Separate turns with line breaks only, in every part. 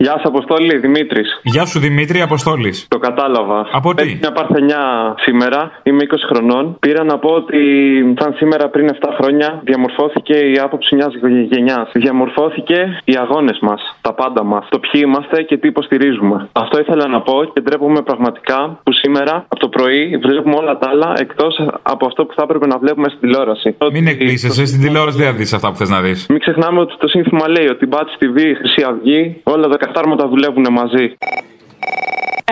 Γεια σα, Αποστόλη, Δημήτρης.
Γεια σου Δημήτρη, Αποστόλης.
Το κατάλαβα.
Από τι;
Έχει μια παρθενιά σήμερα, είμαι 20 χρονών. Πήρα να πω ότι σαν σήμερα πριν 7 χρόνια διαμορφώθηκε η άποψη μιας γενιάς. Διαμορφώθηκε οι αγώνες μας, τα πάντα μας. Το ποιοι είμαστε και τι υποστηρίζουμε. Αυτό ήθελα να πω και ντρέπομαι πραγματικά που σήμερα από το πρωί βλέπουμε όλα τα άλλα εκτός από αυτό που θα έπρεπε να βλέπουμε στην τηλεόραση.
Μην εκπλήσεσαι, στην τηλεόραση δεν θα δεις αυτά που θες να δεις.
Μην ξεχνάμε ότι το σύνθημα λέει ότι Μπάτς TV, Χρυσή Αυγή, όλα τα καθάρματα δουλεύουν μαζί.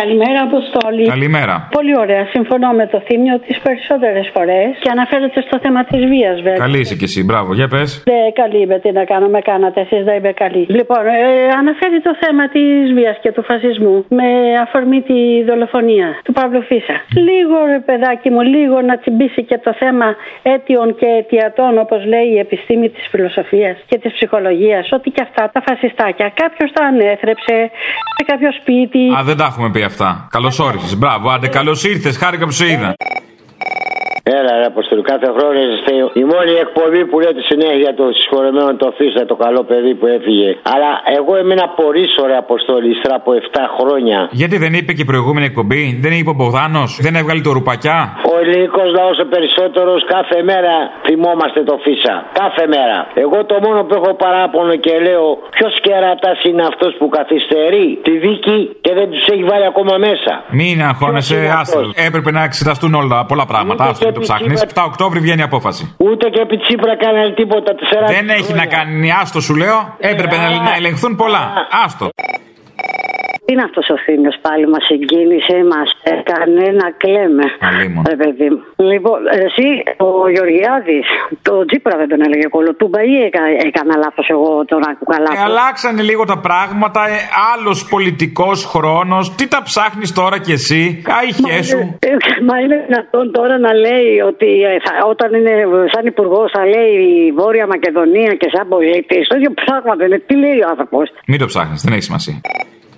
Καλημέρα, Αποστόλη.
Καλημέρα.
Πολύ ωραία. Συμφωνώ με το θύμιο τις περισσότερες φορές και αναφέρεται στο θέμα της βίας, βέβαια.
Καλή είσαι κι εσύ, μπράβο, για πες.
Ναι, καλή είμαι. Τι να κάνω, με κάνατε. Εσείς δεν είμαι καλή. Λοιπόν, ε, αναφέρει το θέμα της βίας και του φασισμού με αφορμή τη δολοφονία του Παύλου Φίσα. Λίγο, ρε παιδάκι μου, λίγο να τσιμπήσει και το θέμα αίτιων και αιτιατών, όπως λέει η επιστήμη της φιλοσοφίας και της ψυχολογίας. Ότι και αυτά τα φασιστάκια κάποιος τα ανέθρεψε σε κάποιο σπίτι.
Α, δεν τα έχουμε πει αυτά. Καλώς όρισες. Μπράβο, άντε, καλώς ήρθες. Χάρηκα που σε είδα.
Έλα, ρε Αποστολή, κάθε χρόνο είστε η μόνη εκπομπή που λέτε συνέχεια το συγχωρεμένο το Φίσα, το καλό παιδί που έφυγε. Αλλά εγώ έμεινα πολύ ωραία Αποστολή ύστερα από 7 χρόνια.
Γιατί δεν είπε και η προηγούμενη εκπομπή, δεν είπε ο Μπογδάνος, δεν έβγαλε το ρουπακιά;
Ο ελληνικός λαός ο περισσότερος κάθε μέρα θυμόμαστε το Φίσα. Κάθε μέρα. Εγώ το μόνο που έχω παράπονο και λέω ποιος κερατάς είναι αυτός που καθυστερεί τη δίκη και δεν τους έχει βάλει ακόμα μέσα.
Μην αγχώνεσαι,
Ποιος είναι
άστο.
αυτός;
Έπρεπε να εξεταστούν όλα πολλά πράγματα.
Ούτε
Άστο,
και
μην το
επί
ψάχνει.
Τσίπρα-
7 Οκτώβρη βγαίνει η απόφαση.
Ούτε και επί Τσίπρα κάνανε τίποτα. τεσσερά
Δεν έχει να
χρόνια.
κάνει, άστο σου λέω. Έπρεπε να, να ελεγχθούν πολλά. Άστο.
Τι είναι αυτός ο Θήμιο πάλι, μας συγκίνησε, μας έκανε να κλαίμε.
Αλίμονο.
Ρε παιδί μου. Λοιπόν, εσύ, ο Γεωργιάδης, το Τζίπρα δεν τον έλεγε κολοτούμπα ή έκα, έκανα λάθος εγώ τον άκουγα
Ε,
λάθος;
αλλάξανε λίγο τα πράγματα. Ε, Άλλος πολιτικός χρόνος. Τι τα ψάχνεις τώρα κι εσύ. Άιχέ σου;
Ε, Μα είναι δυνατόν τώρα να λέει ότι ε, θα- όταν είναι σαν υπουργός θα λέει η Βόρεια Μακεδονία και σαν πολίτης. Το ίδιο πράγμα δεν είναι. Τι λέει ο άνθρωπος;
Μην το ψάχνεις, δεν έχει σημασία.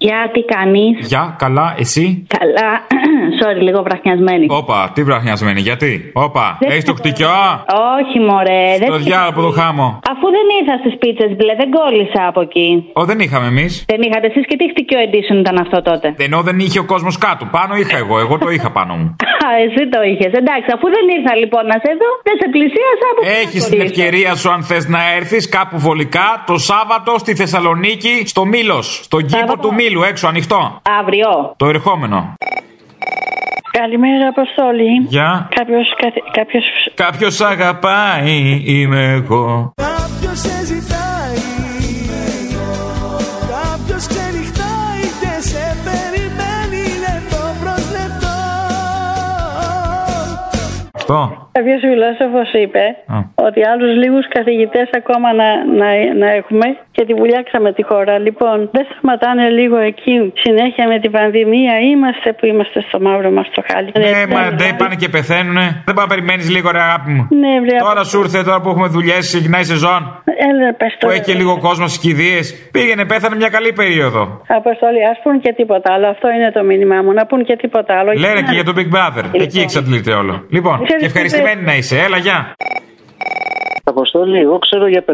Γεια, τι κάνεις;
Γεια, καλά, εσύ;
Καλά. Sorry, λίγο βραχνιασμένη.
Όπα, τι βραχνιασμένη, γιατί; Όπα,
Δεν
έχεις το
ξέρω.
χτυκιό.
Όχι, μωρέ.
Το
δεν
διάλογο από το χάμο.
Αφού δεν ήρθα στις πίτσες μπλε, δεν κόλλησα από εκεί.
Ω, δεν είχαμε εμείς.
Δεν είχατε εσείς και τι χτυκιό edition ήταν αυτό τότε;
Ενώ δεν είχε ο κόσμος κάτω. Πάνω είχα εγώ, εγώ το είχα πάνω μου.
Α, εσύ το είχες. Εντάξει, αφού δεν ήρθα λοιπόν να σε δω, δεν σε πλησίασα από πού
Έχεις
να
την
κολλήσω.
ευκαιρία σου, αν θες να έρθεις κάπου βολικά, το Σάββατο στη Θεσσαλονίκη, στο Μήλος. Στον κήπο
Σάββατο.
του Μήλου, έξω ανοιχτό.
Αύριο.
Το ερχόμενο.
Καλημέρα, Αποστόλη.
Γεια.
Κάποιος. Κάποιος...
Κάποιος αγαπάει, είμαι εγώ.
Κάποιος σε ζητάει Κάποιος ξενυχτάει και σε περιμένει λεπτό προς λεπτό
Αυτό.
Κάποιος φιλόσοφος είπε
Α.
ότι άλλους λίγους καθηγητές ακόμα να, να, να έχουμε και τη βουλιάξαμε τη χώρα. Λοιπόν, δεν σταματάνε λίγο εκεί συνέχεια με την πανδημία. Είμαστε που είμαστε στο μαύρο μας το χάλι.
Ναι, μα δεν πάνε και πεθαίνουνε. Δεν πάει να περιμένεις λίγο, ρε αγάπη μου.
Ναι, βρε,
Τώρα σου ήρθε, τώρα που έχουμε δουλειές, ξεκινάει η σεζόν.
Έλα, πες
Που
τώρα.
έχει και λίγο κόσμος στι κηδείε. Πήγαινε, πέθανε μια καλή περίοδο.
Αποστολή, ας πούν και τίποτα άλλο. Αυτό είναι το μήνυμά μου. Να πούν και τίποτα άλλο.
Λένε και για τον Big Brother. Εκεί εξαντλείται όλο. Λοιπόν,
Ξέρεις
και
τι
ευχαριστημένη να είσαι. Έλα, γεια.
Αποστολή, εγώ ξέρω για 500.000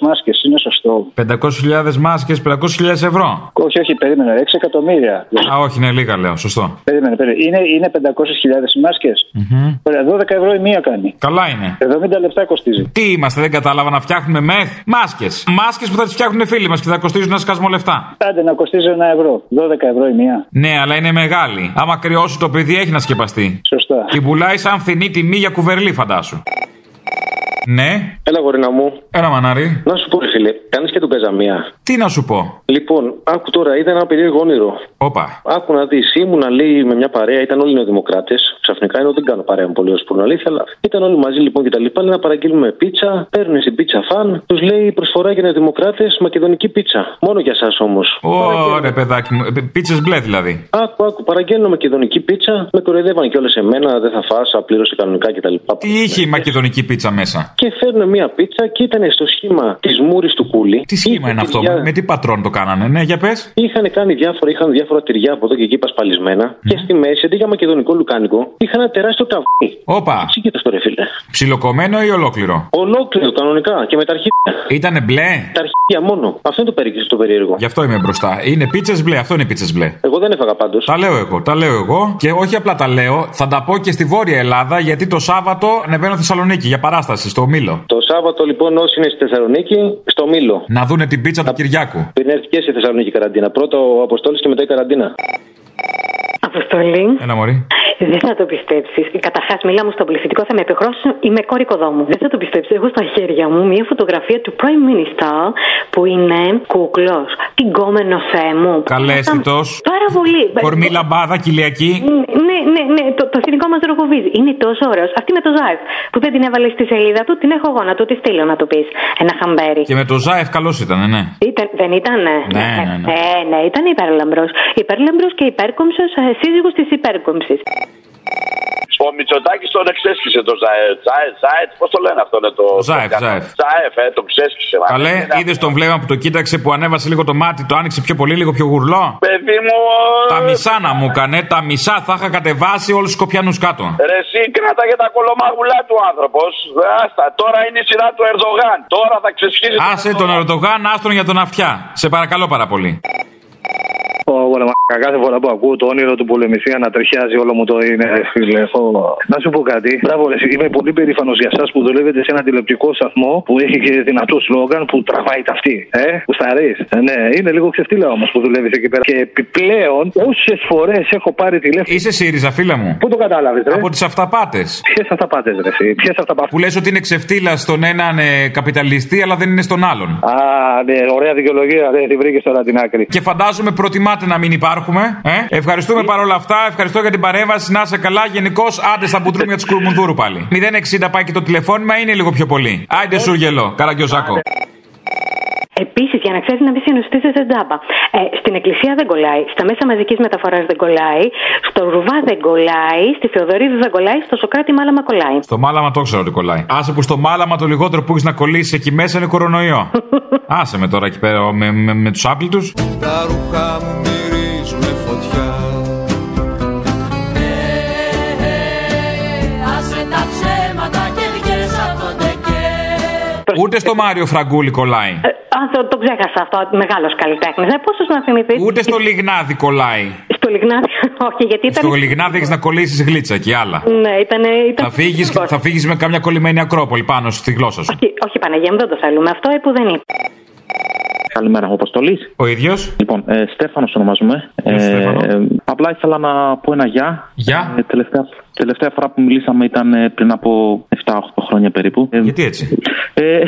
μάσκες, είναι σωστό.
500.000 μάσκες, 500.000 ευρώ.
Όχι, όχι, περίμενε, 6 εκατομμύρια.
Α, όχι, είναι λίγα, λέω. Σωστό.
Περίμενε, περίμενε. Είναι, είναι 500.000 μάσκες.
Μμμ.
Ωραία, 12 ευρώ η μία κάνει.
Καλά είναι.
70 λεπτά κοστίζει.
Τι είμαστε, δεν κατάλαβα να φτιάχνουμε μεθ. Μάσκες. Μάσκες που θα τις φτιάχνουν φίλοι μας και θα κοστίζουν ένα σκασμό λεφτά.
Άντε να κοστίζει ένα ευρώ. 12 ευρώ η μία.
Ναι, αλλά είναι μεγάλη. Άμα κρυώσει το παιδί, έχει να σκεπαστεί.
Σωστά.
Την πουλάει σαν φθηνή τιμή για κουβερλί, φαντάσου. Ναι,
Έλα, γορίνα μου.
ένα μανάρι.
Να σου πω, ρε φίλε, κάνεις και τον καζαμία.
Τι να σου πω;
Λοιπόν, άκου τώρα, είδα ένα περίεργο όνειρο.
Όπα.
Άκου να δεις, ήμουνα λέει με μια παρέα, ήταν όλοι νεοδημοκράτες. Ξαφνικά ενώ δεν κάνω παρέα με πολύ ω την αλήθεια, αλλά ήταν όλοι μαζί λοιπόν και τα λοιπά. Λέει να παραγγείλουμε πίτσα, παίρνουν στην πίτσα φαν, τους λέει προσφορά για νεοδημοκράτες μακεδονική πίτσα. Μόνο για εσά όμως.
Ωραία, παιδάκι μου. Πίτσες μπλε δηλαδή.
Άκου, άκου, παραγγέλνω μακεδονική πίτσα, με κοροϊδεύαν κιόλας εμένα, δεν θα φάσα, πλήρωσε κανονικά κτλ.
Τι είχε η μακεδονική πίτσα μέσα;
Και φέρνουν μια πίτσα και ήταν στο σχήμα της μούρης του κούλι.
Τι σχήμα είναι αυτό,
Είχε
Με τι πατρόν το κάνανε, ναι, για πες.
Είχαν κάνει διάφορα, είχαν διάφορα τυριά από εδώ και εκεί πασπαλισμένα. Και στη μέση, αντί για μακεδονικό λουκάνικο, είχαν ένα τεράστιο καβί.
Όπα.
Ψήκεται αυτό, ρε φίλε.
Ψιλοκομμένο ή ολόκληρο;
Ολόκληρο, κανονικά και με τα αρχίδια.
Ήτανε μπλε;
Τα αρχίδια μόνο. Αυτό είναι το, περί... το περίεργο.
Γι' αυτό είμαι μπροστά. Είναι πίτσες μπλε, αυτό είναι πίτσες μπλε.
Εγώ δεν έφαγα πάντως.
Τα λέω εγώ, τα λέω εγώ. Και όχι απλά τα λέω, θα τα πω και στη Βόρεια Ελλάδα, γιατί το Σάββατο ανεβαίνω Θεσσαλονίκη για παράσταση στο Μήλο.
Το Σάββατο λοιπόν όσοι είναι στη Θεσσαλονίκη, στο Μήλο.
Να δούνε την πίτσα του Κυριάκου.
Πριν έρθει και στη Θεσσαλονίκη καραντίνα. Πρώτο ο Αποστόλης και μετά η καραντίνα.
Αποστολή.
Έλα, Μωρή.
Δεν θα το πιστέψεις. Καταρχάς, μιλάμε στον πολιτικό, θα με επιχρώσουν. Είμαι κόρη κοδόμου. Δεν θα το πιστέψει. Έχω στα χέρια μου μια φωτογραφία του Prime Minister που είναι κούκλος. Την κόμενο Θεέ μου.
Καλέσθητο.
Πάρα πολύ.
Κορμή λαμπάδα, κοιλιακή.
Ναι, ναι, ναι, το, το εθνικό μας ρογοβίζει. Είναι τόσο ωραίος. Αυτή με το Ζάεφ που δεν την έβαλες στη σελίδα του, την έχω εγώ να του τη στείλω να του πεις ένα χαμπέρι.
Και με το Ζάεφ καλός ήταν, ναι.
Ήταν, δεν ήταν.
Ναι, ναι, ναι.
Ε, ναι, ήταν υπέρλαμπρο. Υπέρλαμπρο και υπέρκομψος ε, σύζυγος της υπέρκομψης.
Ο Μητσοτάκης τον εξέσκησε το Ζαετ. Ζαετ, Ζαετ, πώς το λένε αυτό, είναι το.
Ζάεφ, Ζάεφ.
Ζαεφ, ε, τον ξέσκησε. μα.
Καλέ,
Είναι
είδες τον βλέμμα που το κοίταξε που ανέβασε λίγο το μάτι, το άνοιξε πιο πολύ, λίγο πιο γουρλό;
Παιδί μου.
Τα μισά να μου έκανε, τα μισά θα είχα κατεβάσει όλους τους Σκοπιανούς κάτω.
Ρε, εσύ κράταγε τα κωλομάγουλά του άνθρωπος. Άστα, τώρα είναι η σειρά του Ερδογάν. Τώρα θα ξεσχίσει.
Άσε τον Ερντογάν, άστον για τον Αυτιά. Σε παρακαλώ πάρα πολύ.
Ω, ρε, μαλάκα, κάθε φορά που ακούω το όνειρο του πολεμιστή ανατριχιάζει όλο μου το είναι, ρε φίλε. Ω, Να σου πω κάτι. Μπράβο, ρε, είμαι πολύ περήφανος για εσάς που δουλεύετε σε ένα τηλεοπτικό σταθμό που έχει και δυνατό σλόγκαν που τραβάει τ' αυτί. Ε, κουσταρί. Ε, ναι, είναι λίγο ξεφτύλα όμως που δουλεύεις εκεί πέρα. Και επιπλέον, όσες φορές έχω πάρει τηλέφωνο.
Είσαι ΣΥΡΙΖΑ, φίλα μου.
Πού το κατάλαβες, ρε;
Από τις αυταπάτες.
Ποιες αυταπάτες, ρε. εσύ, Ποιες αυταπάτες;
Που λες ότι είναι ξεφτύλα στον έναν ε, καπιταλιστή, αλλά δεν είναι στον άλλον.
Α, ναι, ωραία δικαιολογία, ρε, τη βρήκες τώρα την άκρη.
Και φαντάζομαι προτιμάτε να μην υπάρχουμε. Ε; Ευχαριστούμε παρόλα αυτά. Ευχαριστώ για την παρέμβαση. Να είσαι καλά. Γενικώς, άντε στα μπουτρούμια του Κουρμουνδούρου πάλι. 060 πάει και το τηλεφώνημα είναι λίγο πιο πολύ. Άντε σούργελο. Καραγκιόζάκο.
Επίσης, για να ξέρεις να δει συνοστήσει δεν τζάμπα. Ε, στην εκκλησία δεν κολλάει, στα μέσα μαζικής μεταφοράς δεν κολλάει, στο Ρουβά δεν κολλάει, στη Θεοδωρίδου δεν κολλάει, στο Σοκράτη μάλαμα κολλάει.
Στο μάλαμα το ξέρω ότι κολλάει. Άσε που στο μάλαμα το λιγότερο που έχεις να κολλήσεις εκεί μέσα είναι κορονοϊό. Άσε με τώρα εκεί πέρα με, με, με τους άπλητους.
Τα ρούχα μου μυρίζουνε φωτιά
Ούτε στο Μάριο Φραγκούλη κολλάει.
Α, το, το ξέχασα αυτό. Μεγάλος καλλιτέχνης. Ε, Πόσο να θυμηθεί;
Ούτε στο Λιγνάδι κολλάει.
Στο Λιγνάδι, όχι, γιατί ήταν.
Στο Λιγνάδι έχεις να κολλήσεις γλίτσα και άλλα.
Ναι, ήταν. ήταν...
Θα φύγεις θα φύγεις με κάμια κολλημένη ακρόπολη πάνω στη γλώσσα σου.
Όχι, όχι, Παναγία μου, δεν το θέλουμε. Αυτό ε, που δεν είναι.
Καλημέρα, ο Αποστολής.
Ο ίδιος.
Λοιπόν, ε, Στέφανος ονομάζομαι. Ε, απλά ήθελα να πω ένα γεια.
Γεια.
Ε, τελευταία, τελευταία φορά που μιλήσαμε ήταν ε, πριν από 7-8 χρόνια περίπου. Ε,
Γιατί έτσι;
Ε,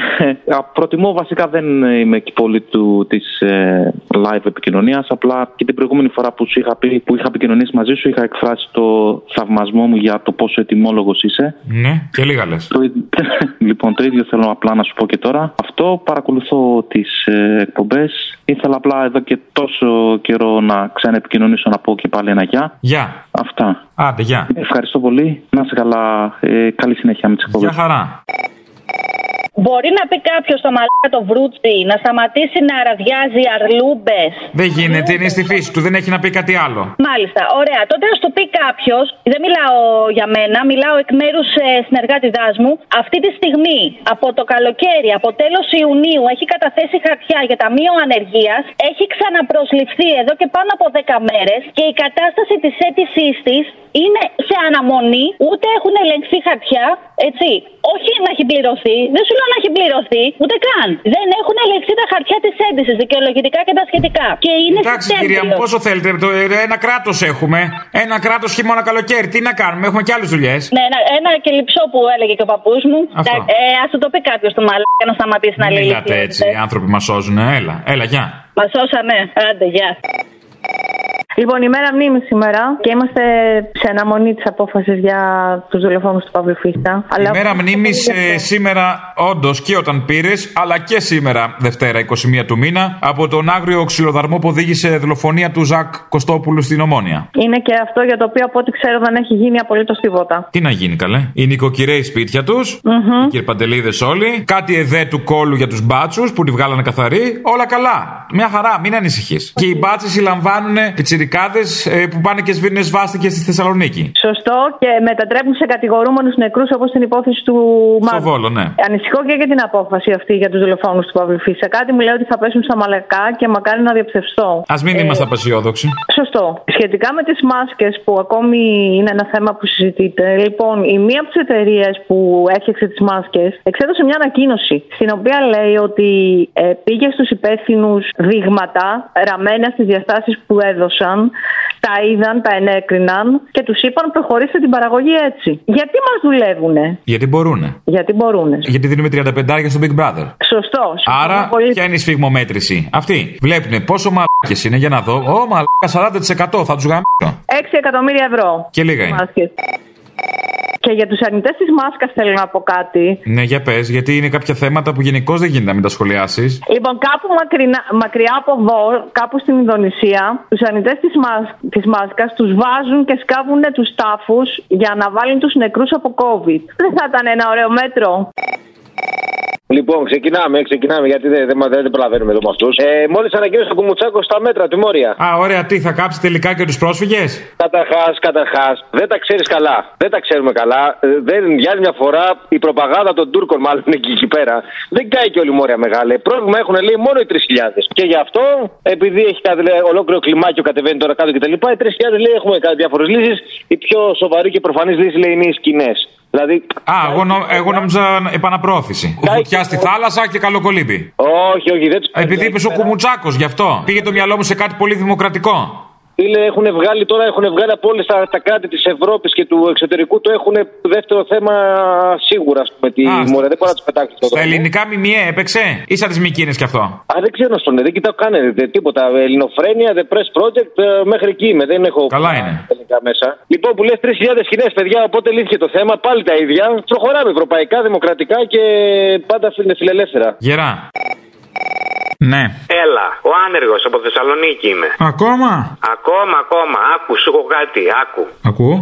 α, προτιμώ βασικά δεν είμαι και πολύ του, της ε, live επικοινωνίας απλά και την προηγούμενη φορά που, σου είχα πει, που είχα επικοινωνήσει μαζί σου είχα εκφράσει το θαυμασμό μου για το πόσο ετοιμόλογος είσαι
Ναι, και λίγα λες.
το, ι- λοιπόν, το ίδιο θέλω απλά να σου πω και τώρα. Αυτό παρακολουθώ τις ε, εκπομπές. Ήθελα απλά εδώ και τόσο καιρό να ξαναεπικοινωνήσω να πω και πάλι ένα γεια.
Γεια.
Αυτά.
Άντε, γεια.
Ευχαριστώ πολύ. Να είσαι καλά. Ε, καλή συνέχεια με τις εκπομπές.
Γεια χαρά.
Μπορεί να πει κάποιος στο μαλάκα το βρούτσι να σταματήσει να αραδιάζει αρλούμπες.
Δεν γίνεται, είναι στη φύση του, δεν έχει να πει κάτι άλλο.
Μάλιστα, ωραία. Τότε να σου το πει κάποιος, δεν μιλάω για μένα, μιλάω εκ μέρους ε, συνεργάτη μου. Αυτή τη στιγμή, από το καλοκαίρι, από τέλος Ιουνίου, έχει καταθέσει χαρτιά για ταμείο ανεργίας. Έχει ξαναπροσληφθεί εδώ και πάνω από 10 μέρες και η κατάσταση της αίτησής της είναι σε αναμονή, ούτε έχουν ελεγχθεί χαρτιά, έτσι. Όχι να έχει πληρωθεί, δεν σου λέω να έχει πληρωθεί, ούτε καν. Δεν έχουν ελεγχθεί τα χαρτιά της αίτηση, δικαιολογητικά και τα σχετικά. Και είναι
Εντάξει, κυρία μου, πόσο θέλετε. Το, ε, ένα κράτος έχουμε. Ένα κράτος χειμώνα καλοκαίρι. Τι να κάνουμε, έχουμε και άλλες δουλειές.
Ναι, ένα, ένα και λυψό που έλεγε και ο παππούς μου.
Αυτό.
Ε, Α του το πει κάποιος του μαλάκα να σταματήσει να
Μην
λέει.
μιλάτε έτσι, οι άνθρωποι μας σώζουν. Έλα, έλα, γεια.
Μας σώσανε. Άντε, γεια.
Λοιπόν, η μέρα μνήμη σήμερα και είμαστε σε αναμονή της απόφασης για τους δολοφόνους του Παύλου Φίστα.
Η μέρα μνήμης σήμερα, όντως και όταν πήρες, αλλά και σήμερα, Δευτέρα, 21 του μήνα, από τον άγριο ξυλοδαρμό που οδήγησε δολοφονία του Ζακ Κωστόπουλου στην Ομόνια.
Είναι και αυτό για το οποίο από ό,τι ξέρω δεν έχει γίνει απολύτως τίποτα.
Τι να γίνει, καλέ; Οι νοικοκυρέοι σπίτια τους,
Μμμ.
οι κυρπαντελίδες όλοι, κάτι εδέ του κόλου για τους μπάτσους που τη βγάλανε καθαρή, όλα καλά. Μια χαρά, μην ανησυχείς. Και οι μπάτσες συλλαμβάνουν πιτσιρικάδε που πάνε και σβήνουν σβάστηκε στη Θεσσαλονίκη.
Σωστό και μετατρέπουν σε κατηγορούμενους νεκρούς όπως την υπόθεση του
Στο
Μάρκου.
Βόλο, ναι.
Ανησυχώ και για την απόφαση αυτή για τους δολοφόνους του Παύλου Φίσα. Κάτι μου λέει ότι θα πέσουν στα μαλακά και μακάρι να διαψευστώ.
Α μην
Ε,
είμαστε απεσιόδοξοι.
Σωστό. Σχετικά με τις μάσκες που ακόμη είναι ένα θέμα που συζητείται, λοιπόν, η μία από τις εταιρείες που έφτιαξε τις μάσκες εξέδωσε μια ανακοίνωση στην οποία λέει ότι ε, πήγε στους υπεύθυνους δείγματα ραμμένα στις διαστάσεις που έδωσαν, τα είδαν, τα ενέκριναν και τους είπαν προχωρήστε την παραγωγή έτσι. Γιατί μας δουλεύουνε,
Γιατί μπορούνε.
Γιατί μπορούνε.
Γιατί δίνουμε 35 στο Big Brother.
Σωστό. συμφωνώ
Άρα,
πολύ.
ποια είναι η σφιγμομέτρηση; Αυτοί βλέπουν πόσο μαλάκες είναι για να δω. Ω, μαλάκα 40% θα τους γαμίσω.
6 εκατομμύρια ευρώ.
Και λίγα είναι.
Μάσκες. Και για τους αρνητές της μάσκας θέλω να πω κάτι.
Ναι, για πες, γιατί είναι κάποια θέματα που γενικώς δεν γίνεται να μην τα σχολιάσεις.
Λοιπόν, κάπου μακρινά, μακριά από εδώ, κάπου στην Ινδονησία, τους αρνητές της μάς, της μάσκας τους βάζουν και σκάβουν τους τάφους για να βάλουν τους νεκρούς από COVID. Δεν θα ήταν ένα ωραίο μέτρο.
Λοιπόν, ξεκινάμε, ξεκινάμε γιατί δεν, δεν, δεν, δεν προλαβαίνουμε εδώ με αυτούς. Ε, Μόλις ανακοίνωσε ο Κουμουτσάκος στα μέτρα, τιμόρια.
Α, ωραία, τι θα κάψει τελικά και τους πρόσφυγες;
Καταρχάς, καταρχάς, δεν τα ξέρεις καλά. Δεν τα ξέρουμε καλά. Ε, Δεν, για άλλη μια φορά η προπαγάνδα των Τούρκων, μάλλον εκεί, εκεί πέρα, δεν κάει και όλη η μόρια μεγάλη. Πρόβλημα έχουν λέει μόνο οι 3.000. Και γι' αυτό, επειδή έχει κάτι λέει, ολόκληρο κλιμάκιο κατεβαίνει τώρα κάτω κτλ., οι 3.000 λέει έχουμε διάφορες λύσεις. Η πιο σοβαρή και προφανής λύση λέει είναι οι σκηνές. Δηλαδή,
Α, εγώ, νο, εγώ νόμιζα επαναπρόθεση. Βουτιά στη θάλασσα και καλοκολύμπη.
όχι, όχι, δεν του
Επειδή είπε ο Κουμουτσάκος, γι' αυτό. Πήγε το μυαλό μου σε κάτι πολύ δημοκρατικό.
Φίλε, έχουν βγάλει τώρα, έχουν βγάλει από όλες τα, τα κράτη της Ευρώπης και του εξωτερικού το έχουν δεύτερο θέμα σίγουρα, ας πούμε. Τη
Α,
μορφή. Δεν μπορεί να του πετάξει το
Στα ελληνικά μιμιέ έπαιξε; Ή σαν τις Μικίνε κι αυτό;
Α, δεν ξέρω να στον δεν κοιτάω καν ε, δε- τίποτα. Ελληνοφρένια, The Press Project, ε, μέχρι εκεί είμαι. Δεν έχω
Καλά είναι.
ελληνικά μέσα. Λοιπόν, που λες 3.000 σκηνές, παιδιά, οπότε λύθηκε το θέμα. Πάλι τα ίδια. Προχωράμε ευρωπαϊκά, δημοκρατικά και πάντα φιλε- φιλελεύθερα.
Γερά. Ναι.
Έλα, ο άνεργος από Θεσσαλονίκη είμαι.
Ακόμα;
Ακόμα, ακόμα. Άκου, σου έχω κάτι. Άκου.
Ακούω.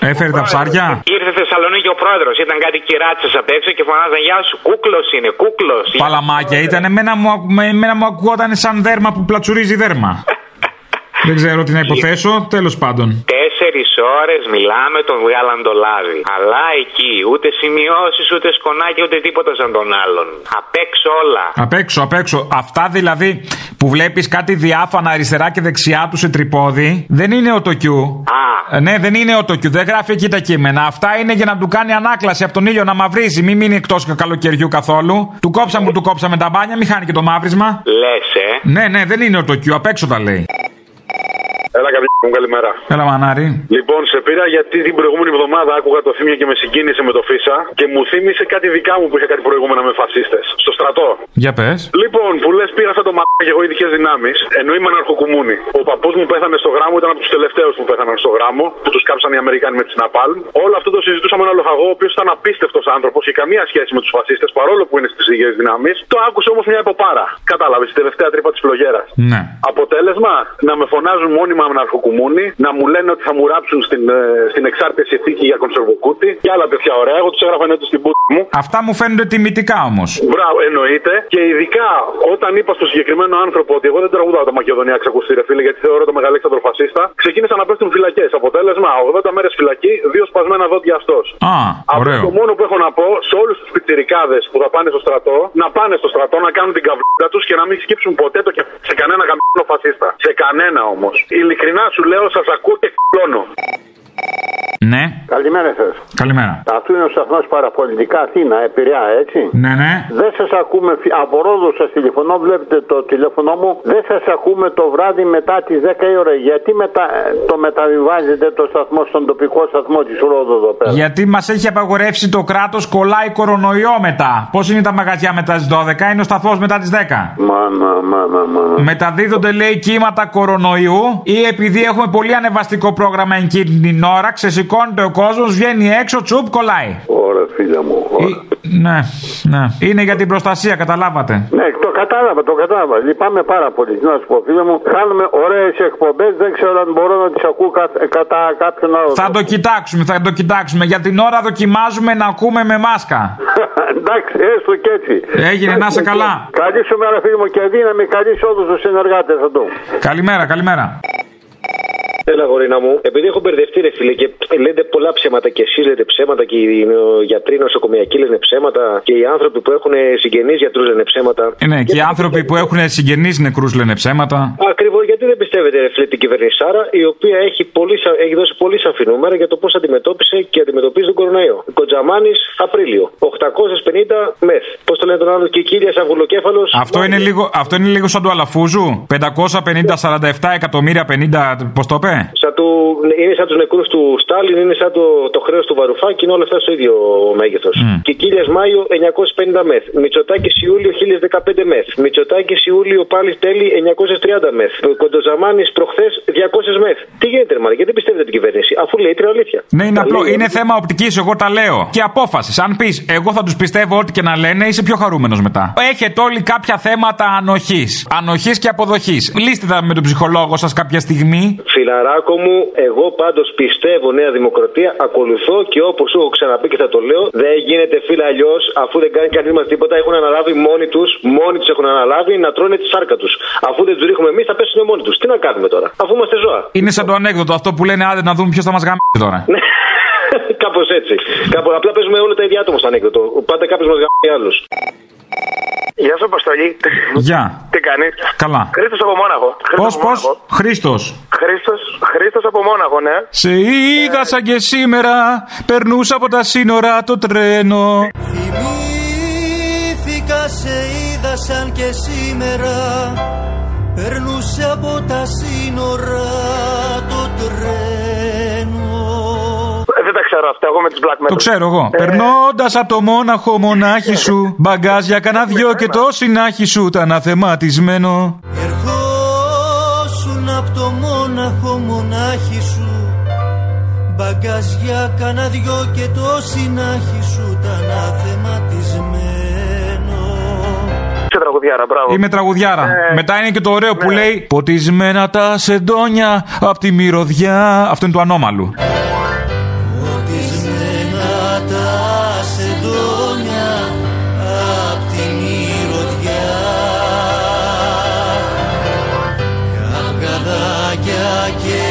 Έφερε τα ψάρια;
Ήρθε Θεσσαλονίκη ο πρόεδρος. Ήταν κάτι κυράτσε απ' έξω και φωνάζαν Γεια σου. Κούκλος είναι, κούκλος.
Παλαμάκια ήταν. Εμένα μου, ακου- με- εμένα μου ακούγονταν σαν δέρμα που πλατσουρίζει δέρμα. Δεν ξέρω τι να υποθέσω. Τέλος πάντων.
Τέσσερις ώρες μιλάμε, τον βγάλαν το λάδι. Αλλά εκεί ούτε σημειώσεις, ούτε σκονάκι, ούτε τίποτα σαν τον άλλον. Απ' έξω όλα.
Απ' έξω, απ' έξω. Αυτά δηλαδή που βλέπεις κάτι διάφανα αριστερά και δεξιά του σε τρυπόδι, δεν είναι ο τοκιού.
Α.
Ναι, δεν είναι ο τοκιού. Δεν γράφει εκεί τα κείμενα. Αυτά είναι για να του κάνει ανάκλαση από τον ήλιο να μαυρίζει. Μην μείνει εκτός καλοκαιριού καθόλου. Του κόψαμε που του κόψαμε τα μπάνια, μην χάνει και το μαύρισμα.
Λες, ε.
Ναι, ναι, δεν είναι ο τοκιού. Απ' έξω τα λέει.
Έλα, κάποια μου, καλημέρα.
Έλα, μανάρι.
Λοιπόν, σε πήρα γιατί την προηγούμενη εβδομάδα άκουγα το θύμιο και με συγκίνησε με το Φίσα και μου θύμισε κάτι δικά μου που είχε κάτι προηγούμενα με φασίστες. Στο στρατό.
Για πες.
Λοιπόν, που λες πήρα αυτό το μαλάκι και εγώ ειδικές δυνάμεις, ενώ είμαι αναρχοκουμούνι. Ο παππούς μου πέθανε στο γράμμο, ήταν από τους τελευταίους που πέθαναν στο γράμμο, που τους κάψαν οι Αμερικάνοι με τη Σναπάλμ. Όλο αυτό το συζητούσαμε με ένα λοχαγό, ο οποίος ήταν απίστευτος άνθρωπος και καμία σχέση με τους φασίστες, παρόλο που είναι στις ίδιε δυνάμεις. Το άκουσε όμως μια υποπάρα. Κατάλαβες, η τελευταία τρύπα της φλογέρας.
Ναι.
Αποτέλεσμα, να με φωνάζουν μόνιμα με ναρκοκουμούνι, να μου λένε ότι θα μου ράψουν στην, ε, στην εξάρτηση θήκη για κονσερβοκούτι και άλλα τέτοια ωραία. Εγώ τους έγραφα ενέτο στην πούτη μου.
Αυτά μου φαίνονται τιμητικά όμως.
Μπράβο, εννοείται. Και ειδικά όταν είπα στο συγκεκριμένο άνθρωπο ότι εγώ δεν τραγουδάω τα Μακεδονία ξακουστή, ρε φίλε, γιατί θεωρώ το μεγαλύτερο φασίστα, ξεκίνησαν να πέφτουν φυλακές. Αποτέλεσμα, 80 μέρες φυλακή, δύο σπασμένα δόντια αυτός.
Α,
Αυτό
ωραίο.
το μόνο που έχω να πω σε όλους τους πιτσιρικάδες που θα πάνε στο στρατό, να πάνε στο στρατό, να κάνουν την καβλίδα τους και να μην σκύψουν ποτέ το κεφάλι σε κανένα καμπίνο φασίστα. Σε κανένα όμως. Ειλικρινά σου λέω, σας ακούω και κλώνω.
Ναι.
Καλημέρα σας.
Καλημέρα.
Αυτό είναι ο σταθμός παραπολιτικά Αθήνα, Επηρεά, έτσι.
Ναι, ναι.
Δεν σας ακούμε, φι- από Ρόδο σα τηλεφωνώ, βλέπετε το τηλέφωνό μου. Δεν σας ακούμε το βράδυ μετά τις 10 η ώρα. Γιατί μετα... το μεταβιβάζετε το σταθμό στον τοπικό σταθμό της Ρόδο εδώ πέρα;
Γιατί μας έχει απαγορεύσει το κράτος, κολλάει κορονοϊό μετά. Πώς είναι τα μαγαζιά μετά τις 12, είναι ο σταθμός μετά τις 10.
Μάνα, μάνα, μάνα.
Μεταδίδονται, λέει, κύματα κορονοϊού ή επειδή έχουμε πολύ ανεβαστικό πρόγραμμα εκείνη την ώρα, ξεσηκώνεται ο κόσμος, βγαίνει έξω, τσουπ, κολλάει.
Ωραία, φίλε μου.
Ναι, ναι. Είναι για την προστασία, καταλάβατε.
Ναι, το κατάλαβα, το κατάλαβα. Λυπάμαι πάρα πολύ. Να σου πω, φίλε μου, κάνουμε ωραίες εκπομπές. Δεν ξέρω αν μπορώ να τις ακούω κα- κατά κάποιον άλλο.
Θα το κοιτάξουμε, θα το κοιτάξουμε. Για την ώρα δοκιμάζουμε να ακούμε με μάσκα.
Εντάξει, έστω και έτσι.
Έγινε, να είσαι καλά.
Καλή σου μέρα, φίλε μου, και δύναμη. Καλή σε όλου του συνεργάτε εδώ.
Καλημέρα, καλημέρα.
Έλα, γορίνα μου. Επειδή έχω μπερδευτεί, ρε φίλε, και λέτε πολλά ψέματα και εσείς λέτε ψέματα και οι νο- γιατροί νοσοκομιακοί λένε ψέματα και οι άνθρωποι που έχουν συγγενείς γιατρούς λένε ψέματα.
Ε, ναι, και οι άνθρωποι που έχουν συγγενείς νεκρούς λένε ψέματα.
Ακριβώς γιατί δεν πιστεύετε, ρε φίλε, την κυβέρνηση Σάρα, η οποία έχει, πολύ, σα- έχει δώσει πολύ σαφή νούμερα για το πώς αντιμετώπισε και αντιμετωπίζει τον κορονοϊό. Κοντζαμάνης Απρίλιο. 850 μεθ. Πώς το λένε τον άλλο, Κικίλιας Αυγουλοκέφαλος.
Αυτό είναι, λίγο, αυτό είναι λίγο σαν του Αλαφούζου. 550-47 εκατομμύρια 50. Πώς το είπε;
Σαν του, είναι σαν τους νεκρούς του Στάλιν, είναι σαν το, το χρέος του Βαρουφάκη, είναι όλα αυτά στο ίδιο μέγεθος.
Mm.
Κικίλια Μάιο 950 μεθ. Μητσοτάκης Ιούλιο 1015 μεθ. Μητσοτάκης Ιούλιο πάλι τέλη 930 μεθ. Κοντοζαμάνης προχθές 200 μεθ. Τι γίνεται, ρε, μάνα, γιατί πιστεύετε την κυβέρνηση, αφού λέει την αλήθεια.
Ναι, είναι
Τα
απλό.
λέει,
Είναι θέμα οπτικής, εγώ τα λέω. Και απόφασης. Αν πεις, εγώ θα τους πιστεύω ό,τι και να λένε, είσαι πιο χαρούμενος μετά. Έχετε όλοι κάποια θέματα ανοχής. Ανοχής και αποδοχής. Λύστε τα με τον ψυχολόγο σας κάποια στιγμή.
Φιλαράκο μου, εγώ πάντως πιστεύω Νέα Δημοκρατία, ακολουθώ και όπως σου έχω ξαναπεί και θα το λέω, δεν γίνεται φίλα αλλιώς αφού δεν κάνει κανείς μας τίποτα. Έχουν αναλάβει μόνοι τους, μόνοι τους έχουν αναλάβει να τρώνε τη σάρκα τους. Αφού δεν τους ρίχνουμε εμείς, θα πέσουν μόνοι τους. Τι να κάνουμε τώρα, αφού είμαστε ζώα.
Είναι σαν το ανέκδοτο αυτό που λένε άντε να δούμε ποιος θα μας γαμίσει τώρα.
Κάπως έτσι. Κάπου, απλά παίζουμε όλα τα ίδια άτομα στο ανέκδοτο. Πάντα κάποιος μας γαμίσει άλλους.
Γεια σου, Αποστολή.
Γεια.
Τι κάνεις;
Καλά.
Χρήστος από Μόναχο.
Πώς, πώς, Χρήστος.
Χρήστος Χρήστος από Μόναχο, ναι.
Σε είδα σαν και σήμερα, περνούσα από τα σύνορα το τρένο.
Θυμήθηκα σε είδα σαν και σήμερα Περνούσε από τα σύνορα το
ξέρω αυτά, εγώ με τις black metal.
Το ξέρω εγώ.
Ε,
Περνώντα από το μόναχο μονάχη σου, μπαγκάζια κανένα δυο και το συνάχη σου ήταν αθεματισμένο.
Ερχόσουν από το μόναχο μονάχη σου Μπαγκάζια κάνα δυο και το συνάχη σου ήταν αθεματισμένο
Είσαι τραγουδιάρα, μπράβο.
Είμαι τραγουδιάρα.
Ε,
Μετά είναι και το ωραίο
ναι.
που λέει Ποτισμένα τα σεντόνια απ' τη μυρωδιά. Αυτό είναι του ανώμαλου.
again.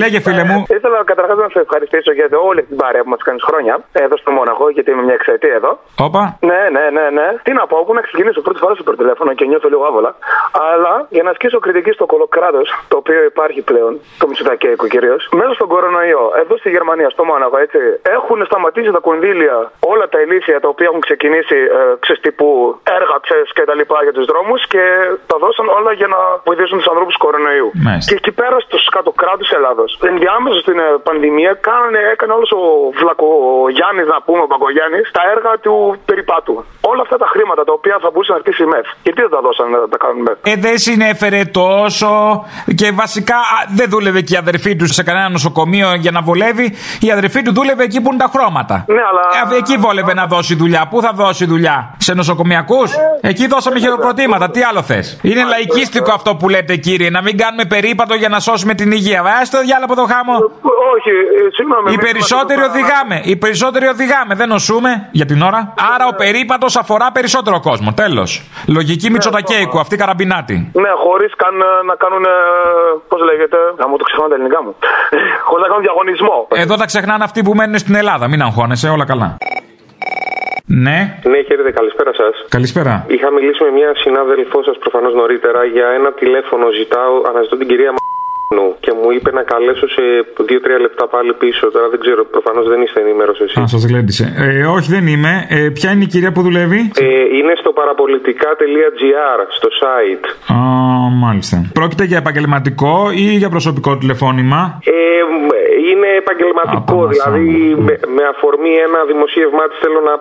Λέγε φίλε μου.
Ήθελα καταρχάς να σε ευχαριστήσω για όλη την παρέα που μας κάνεις χρόνια εδώ στο Μόναχο, γιατί είμαι μια εξαετία εδώ.
Όπα.
Ναι, ναι, ναι, ναι. Τι να πω, που να ξεκινήσω πρώτη φορά στο τηλέφωνο και νιώθω λίγο άβολα. Αλλά για να ασκήσω κριτική στο κολοκράτος, το οποίο υπάρχει πλέον, το Μητσοτακέικο κυρίως, μέσα στον κορονοϊό, εδώ στη Γερμανία, στο Μόναχο, έτσι, έχουν σταματήσει τα κονδύλια όλα τα ηλίθια τα οποία έχουν ξεκινήσει, ε, ξέρεις, τύπου έργα, ξέρεις και τα λοιπά για τους δρόμους και τα δώσαν όλα για να βοηθήσουν τους ανθρώπους κορονοϊού.
Μάλιστα.
Και εκεί πέρα στο κάτω κράτο Ελλάδο, ενδιάμεσα στην ε, πανδημία, κάνανε, έκανε όλος ο Βλακογιάννη, να πούμε, ο Παγκογιάννης, τα έργα του περιπάτου. Όλα αυτά τα χρήματα τα οποία θα μπορούσε να χτίσει η ΜΕΘ. Γιατί δεν τα δώσανε να τα κάνουν ΜΕΘ;
Ε, δεν συνέφερε τόσο και βασικά α, δεν δούλευε και η αδερφή του σε κανένα νοσοκομείο για να βολεύει. Η αδερφή του δούλευε εκεί που είναι τα χρώματα.
Ναι, αλλά.
Ε, εκεί βόλευε να δώσει δουλειά. Πού θα δώσει δουλειά, σε νοσοκομιακούς; Εκεί δώσαμε χειροκροτήματα. Τι άλλο θες; Είναι λαϊκίστικο αυτό που λέτε, κύριε, να μην κάνουμε περίπατο για να σώσουμε την υγεία. Βάζει το διάλογο από το χάμο.
Όχι, ε, συγγνώμη.
Οι
μην
περισσότεροι
είμαστε εδώ
οδηγάμε. Οι περισσότεροι οδηγάμε. Δεν νοσούμε για την ώρα. Άρα ο περίπατος αφορά περισσότερο κόσμο. Τέλος. Λογική Μητσοτακέικου, αυτή καραμπινάτη.
Ναι, χωρίς καν ε, να κάνουν. Πώς λέγεται. Να μου το ξεχνάω τα ελληνικά μου. χωρίς να κάνουν διαγωνισμό.
Εδώ τα ξεχνάνε αυτοί που μένουν στην Ελλάδα. Μην αγχώνεσαι, όλα καλά. Ναι.
Ναι, χαίρετε, καλησπέρα σας.
Καλησπέρα.
Είχα μιλήσει με μια συνάδελφό σας προφανώς νωρίτερα για ένα τηλέφωνο. Ζητάω, αναζητώ την κυρία Μ***νου και μου είπε να καλέσω σε 2-3 λεπτά πάλι πίσω. Τώρα δεν ξέρω, προφανώς δεν είστε ενήμερος εσεί.
Α, σας γλέντισε. Ε, όχι, δεν είμαι. Ε, ποια είναι η κυρία που δουλεύει;
Ε, είναι στο παραπολιτικά.gr, στο site.
Α, μάλιστα. Πρόκειται για επαγγελματικό ή για προσωπικό τηλεφώνημα;
Ε, είναι επαγγελματικό, δηλαδή με, με αφορμή ένα δημοσίευμά της θέλω να,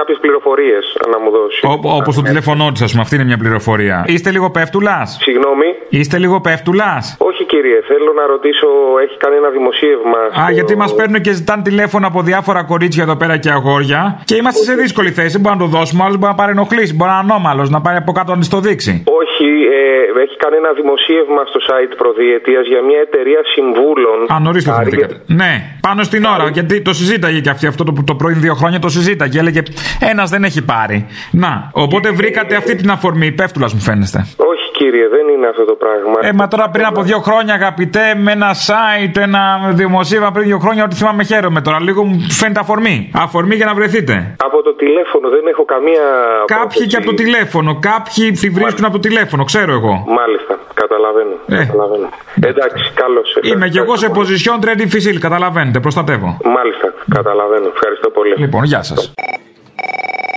κάποιες πληροφορίες να μου δώσει.
Όπως το τηλέφωνό της, ας πούμε, αυτή είναι μια πληροφορία. Είστε λίγο πέφτουλας;
Συγγνώμη;
Είστε λίγο πέφτουλας;
Όχι κύριε, θέλω να ρωτήσω, έχει κάνει ένα δημοσίευμα.
Α, γιατί μας παίρνουν και ζητάνε τηλέφωνο από διάφορα κορίτσια εδώ πέρα και αγόρια. Και είμαστε σε δύσκολη θέση. Δεν μπορούμε να το δώσουμε. Άλλος μπορεί να παρενοχλήσει. Μπορεί να είναι ανώμαλος, να πάει από κάτω να της το δείξει.
Όχι, ε, έχει κάνει ένα δημοσίευμα στο site προδιετίας για μια εταιρεία συμβούλων.
Α, νωρί το θυμηθήκατε. Ναι, πάνω στην ώρα. Γιατί το συζήταγε και αυτή αυτό το, το πρώην δύο χρόνια το συζήταγε. Έλεγε ένας δεν έχει πάρει. Να, οπότε βρήκατε αυτή την αφορμή. Πέφτουλας μου φαίνεστε.
Όχι κύριε, δεν είναι αυτό το πράγμα.
Ε, μα τώρα πριν από δύο χρόνια, αγαπητέ, με ένα site, ένα δημοσίευμα πριν δύο χρόνια, ό,τι θυμάμαι χαίρομαι τώρα. Λίγο μου φαίνεται αφορμή. Αφορμή για να βρεθείτε.
Από το τηλέφωνο δεν έχω καμία.
Κάποιοι και από το τηλέφωνο. Κάποιοι φιβρίσκουν από το τηλέφωνο, ξέρω εγώ.
Μάλιστα, καταλαβαίνω.
Ε.
καταλαβαίνω. Εντάξει, καλώς.
Είμαι και εγώ σε position ready physical, καταλαβαίνετε, προστατεύω.
Μάλιστα, καταλαβαίνω. Ευχαριστώ πολύ.
Λοιπόν, γεια σας.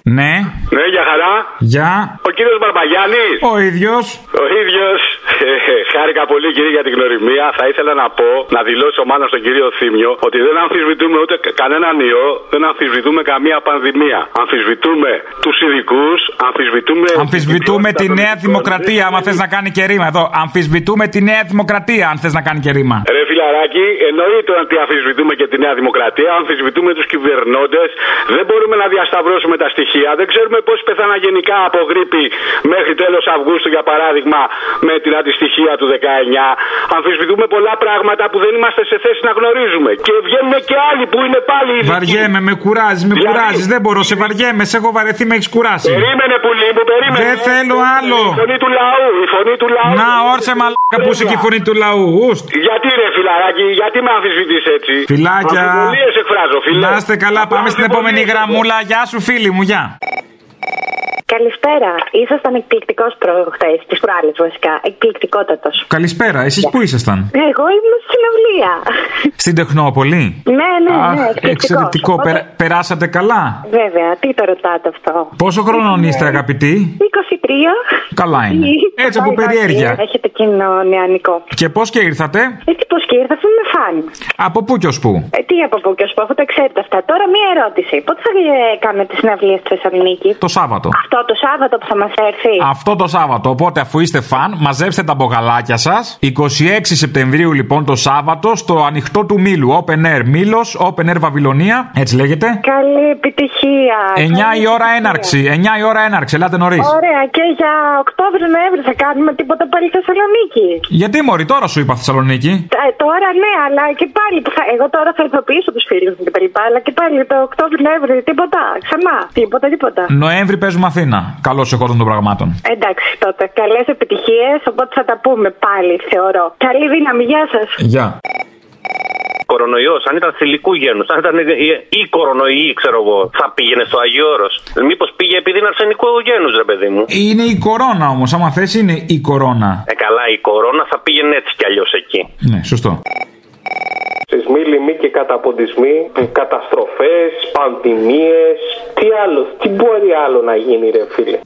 Ναι.
Ναι, για χαρά.
Γεια.
Ο κύριος Μπαρμπαγιάννης.
Ο ίδιος.
Ο ίδιος. Χάρηκα πολύ κύριε για την γνωριμία. Θα ήθελα να πω, να δηλώσω μάνα στον κύριο Θήμιο, ότι δεν αμφισβητούμε ούτε κανέναν ιό, δεν αμφισβητούμε καμία πανδημία. Αμφισβητούμε τους ειδικούς, αμφισβητούμε.
Αμφισβητούμε τη νέα δημοκρατία, άμα θες να κάνει και ρήμα. Εδώ. Αμφισβητούμε τη νέα δημοκρατία, αν θες να κάνει και ρήμα.
Ρε φιλαράκι, εννοείται ότι αμφισβητούμε και τη νέα δημοκρατία, αμφισβητούμε τους κυβερνώντες. Δεν μπορούμε να διασταυρώσουμε τα στοιχεία. Δεν ξέρουμε πόσοι πεθάναν γενικά από γρήπη μέχρι τέλος Αυγούστου, για παράδειγμα, με την αντιστοιχεία του 19. Αμφισβητούμε πολλά πράγματα που δεν είμαστε σε θέση να γνωρίζουμε. Και βγαίνουν και άλλοι που είναι πάλι ειδικοί.
Βαριέμαι, με κουράζεις, με κουράζεις. Δεν μπορώ, σε βαριέμαι, σε έχω βαρεθεί, με έχεις κουράσει.
Περίμενε πουλί μου, περίμενε.
Δεν θέλω άλλο.
Η φωνή του λαού, η φωνή του λαού.
Να, όρσε μαλάκα που είσαι και η φωνή του λαού. Ουστ.
Γιατί ρε φιλαράκι, γιατί με αμφισβητείς έτσι;
Φιλάκια.
Αμφιβολίες εκφράζω, φίλε.
Να είστε καλά, πάμε στην επόμενη γραμμούλα. Γεια σου, φίλη μου, γεια.
Καλησπέρα. Ήσασταν εκπληκτικός προχθέ, τι προάλλε βασικά. Εκπληκτικότατος.
Καλησπέρα, εσείς πού ήσασταν;
Εγώ ήμουν στην συναυλία.
Στην Τεχνόπολη;
Ναι, ναι, ναι.
Αχ, εξαιρετικό.
Οπότε-
Περα- περάσατε καλά;
Βέβαια, τι το ρωτάτε αυτό;
Πόσο χρονών είστε, αγαπητοί;
23.
Καλά είναι. Έτσι από περιέργεια.
Έχετε εκείνο νεανικό.
Και πώς και ήρθατε;
Έτσι πώς και ήρθα, είμαι φαν.
Από πού και ως πού;
Ε, τι από πού και ως πού, αφού τα ξέρετε αυτά. Τώρα μία ερώτηση. Πότε θα ε, κάνετε τη συναυλία στη Θεσσαλονίκη;
Το Σάββατο.
Αυτό το Σάββατο που θα μας έρθει.
Αυτό το Σάββατο. Οπότε, αφού είστε φαν, μαζέψτε τα μπογαλάκια σας. 26 Σεπτεμβρίου, λοιπόν, το Σάββατο, στο ανοιχτό του Μήλου. Open Air Μήλος, Open Air Βαβυλωνία. Έτσι λέγεται.
Καλή επιτυχία.
9 η ώρα έναρξη. 9 η ώρα έναρξη. Ελάτε νωρίς.
Ωραία, και για Οκτώβριο-Νοέμβριο θα κάνουμε τίποτα πάλι στη Θεσσαλονίκη.
Γιατί μωρή, τώρα σου είπα Θεσσαλονίκη.
Ε, τώρα ναι, αλλά και πάλι. που θα- εγώ τώρα θα ειδοποιήσω τους φίλους μου και τα λοιπά. Αλλά και πάλι το Οκτώβριο-Νοέμβριο τίποτα. Ξανά. Τίποτα, τίποτα.
Νοέμβρη παίζουμε Αθήνα. Καλώς εχόταν των πραγμάτων.
Εντάξει τότε. Καλές επιτυχίες. Οπότε θα τα πούμε πάλι, θεωρώ. Καλή δύναμη. Γεια σας.
Γεια.
Κορονοϊός, αν ήταν θηλυκού γένους, αν ήταν ή κορονοϊή, ξέρω εγώ, θα πήγαινε στο Αγίο Όρος. Μήπως πήγε επειδή είναι αρσενικού γένους, ρε παιδί μου.
Είναι η κορώνα όμως. Άμα θες, είναι η κορώνα.
Ε, καλά, η κορώνα θα πήγαινε έτσι κι αλλιώς εκεί.
Ναι, σωστό.
Σεισμοί, λοιμοί και καταποντισμοί, καταστροφές, πανδημίες, τι άλλο, τι μπορεί άλλο να γίνει ρε φίλε;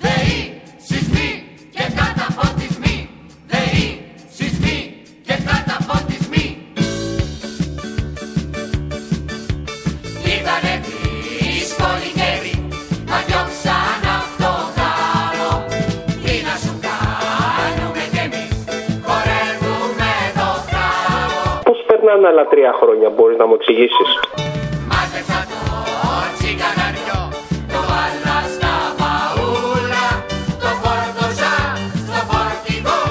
και
Πώς περνάνε άλλα τρία χρόνια, μπορείς να μου εξηγήσεις.
Μάζεψα το τσιγκαναριό, το βάλα στα μπαούλα, το φόρτωσα στο φορτηγό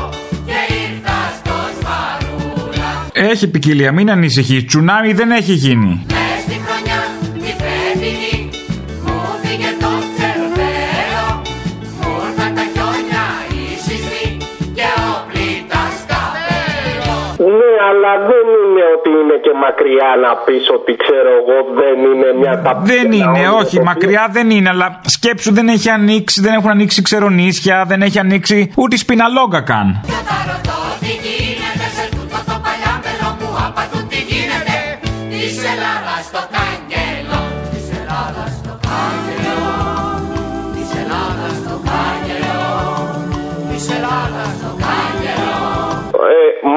και ήρθα στο σπαρούλα.
Έχει ποικιλία, μην ανησυχείς. Τσουνάμι δεν έχει γίνει.
Μες στη χρονιά τη φετινή μου φύγε το τσερβέλο, μου ήρθαν τα χιόνια οι σεισμοί και ο πλήτας καπέλο.
Ναι, αλλά δεν είναι ότι
είναι και μακριά να πεις ότι ξέρω εγώ δεν είναι μια ταπεινή.
Δεν είναι, όχι, μακριά δεν είναι, αλλά σκέψου δεν έχει ανοίξει, δεν έχουν ανοίξει ξερονίσια, δεν έχει ανοίξει ούτε η σπιναλόγκα καν.
Τι γίνεται σε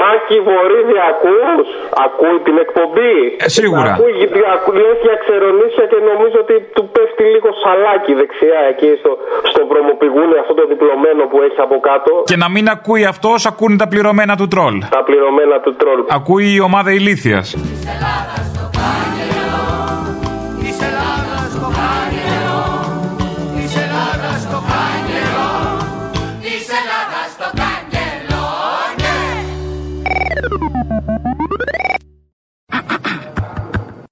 Μάκη Βορύδη ακούς, ακούει την εκπομπή;
Ε, σίγουρα.
Ακούει, ακού, λες για ξερονίσια και νομίζω ότι του πέφτει λίγο σαλάκι δεξιά εκεί στο, στο βρωμοπηγούνι αυτό το διπλωμένο που έχει από κάτω.
Και να μην ακούει αυτός, ακούνε τα πληρωμένα του τρόλ.
Τα πληρωμένα του τρόλ.
Ακούει η ομάδα ηλίθεια.
Της Ελλάδας το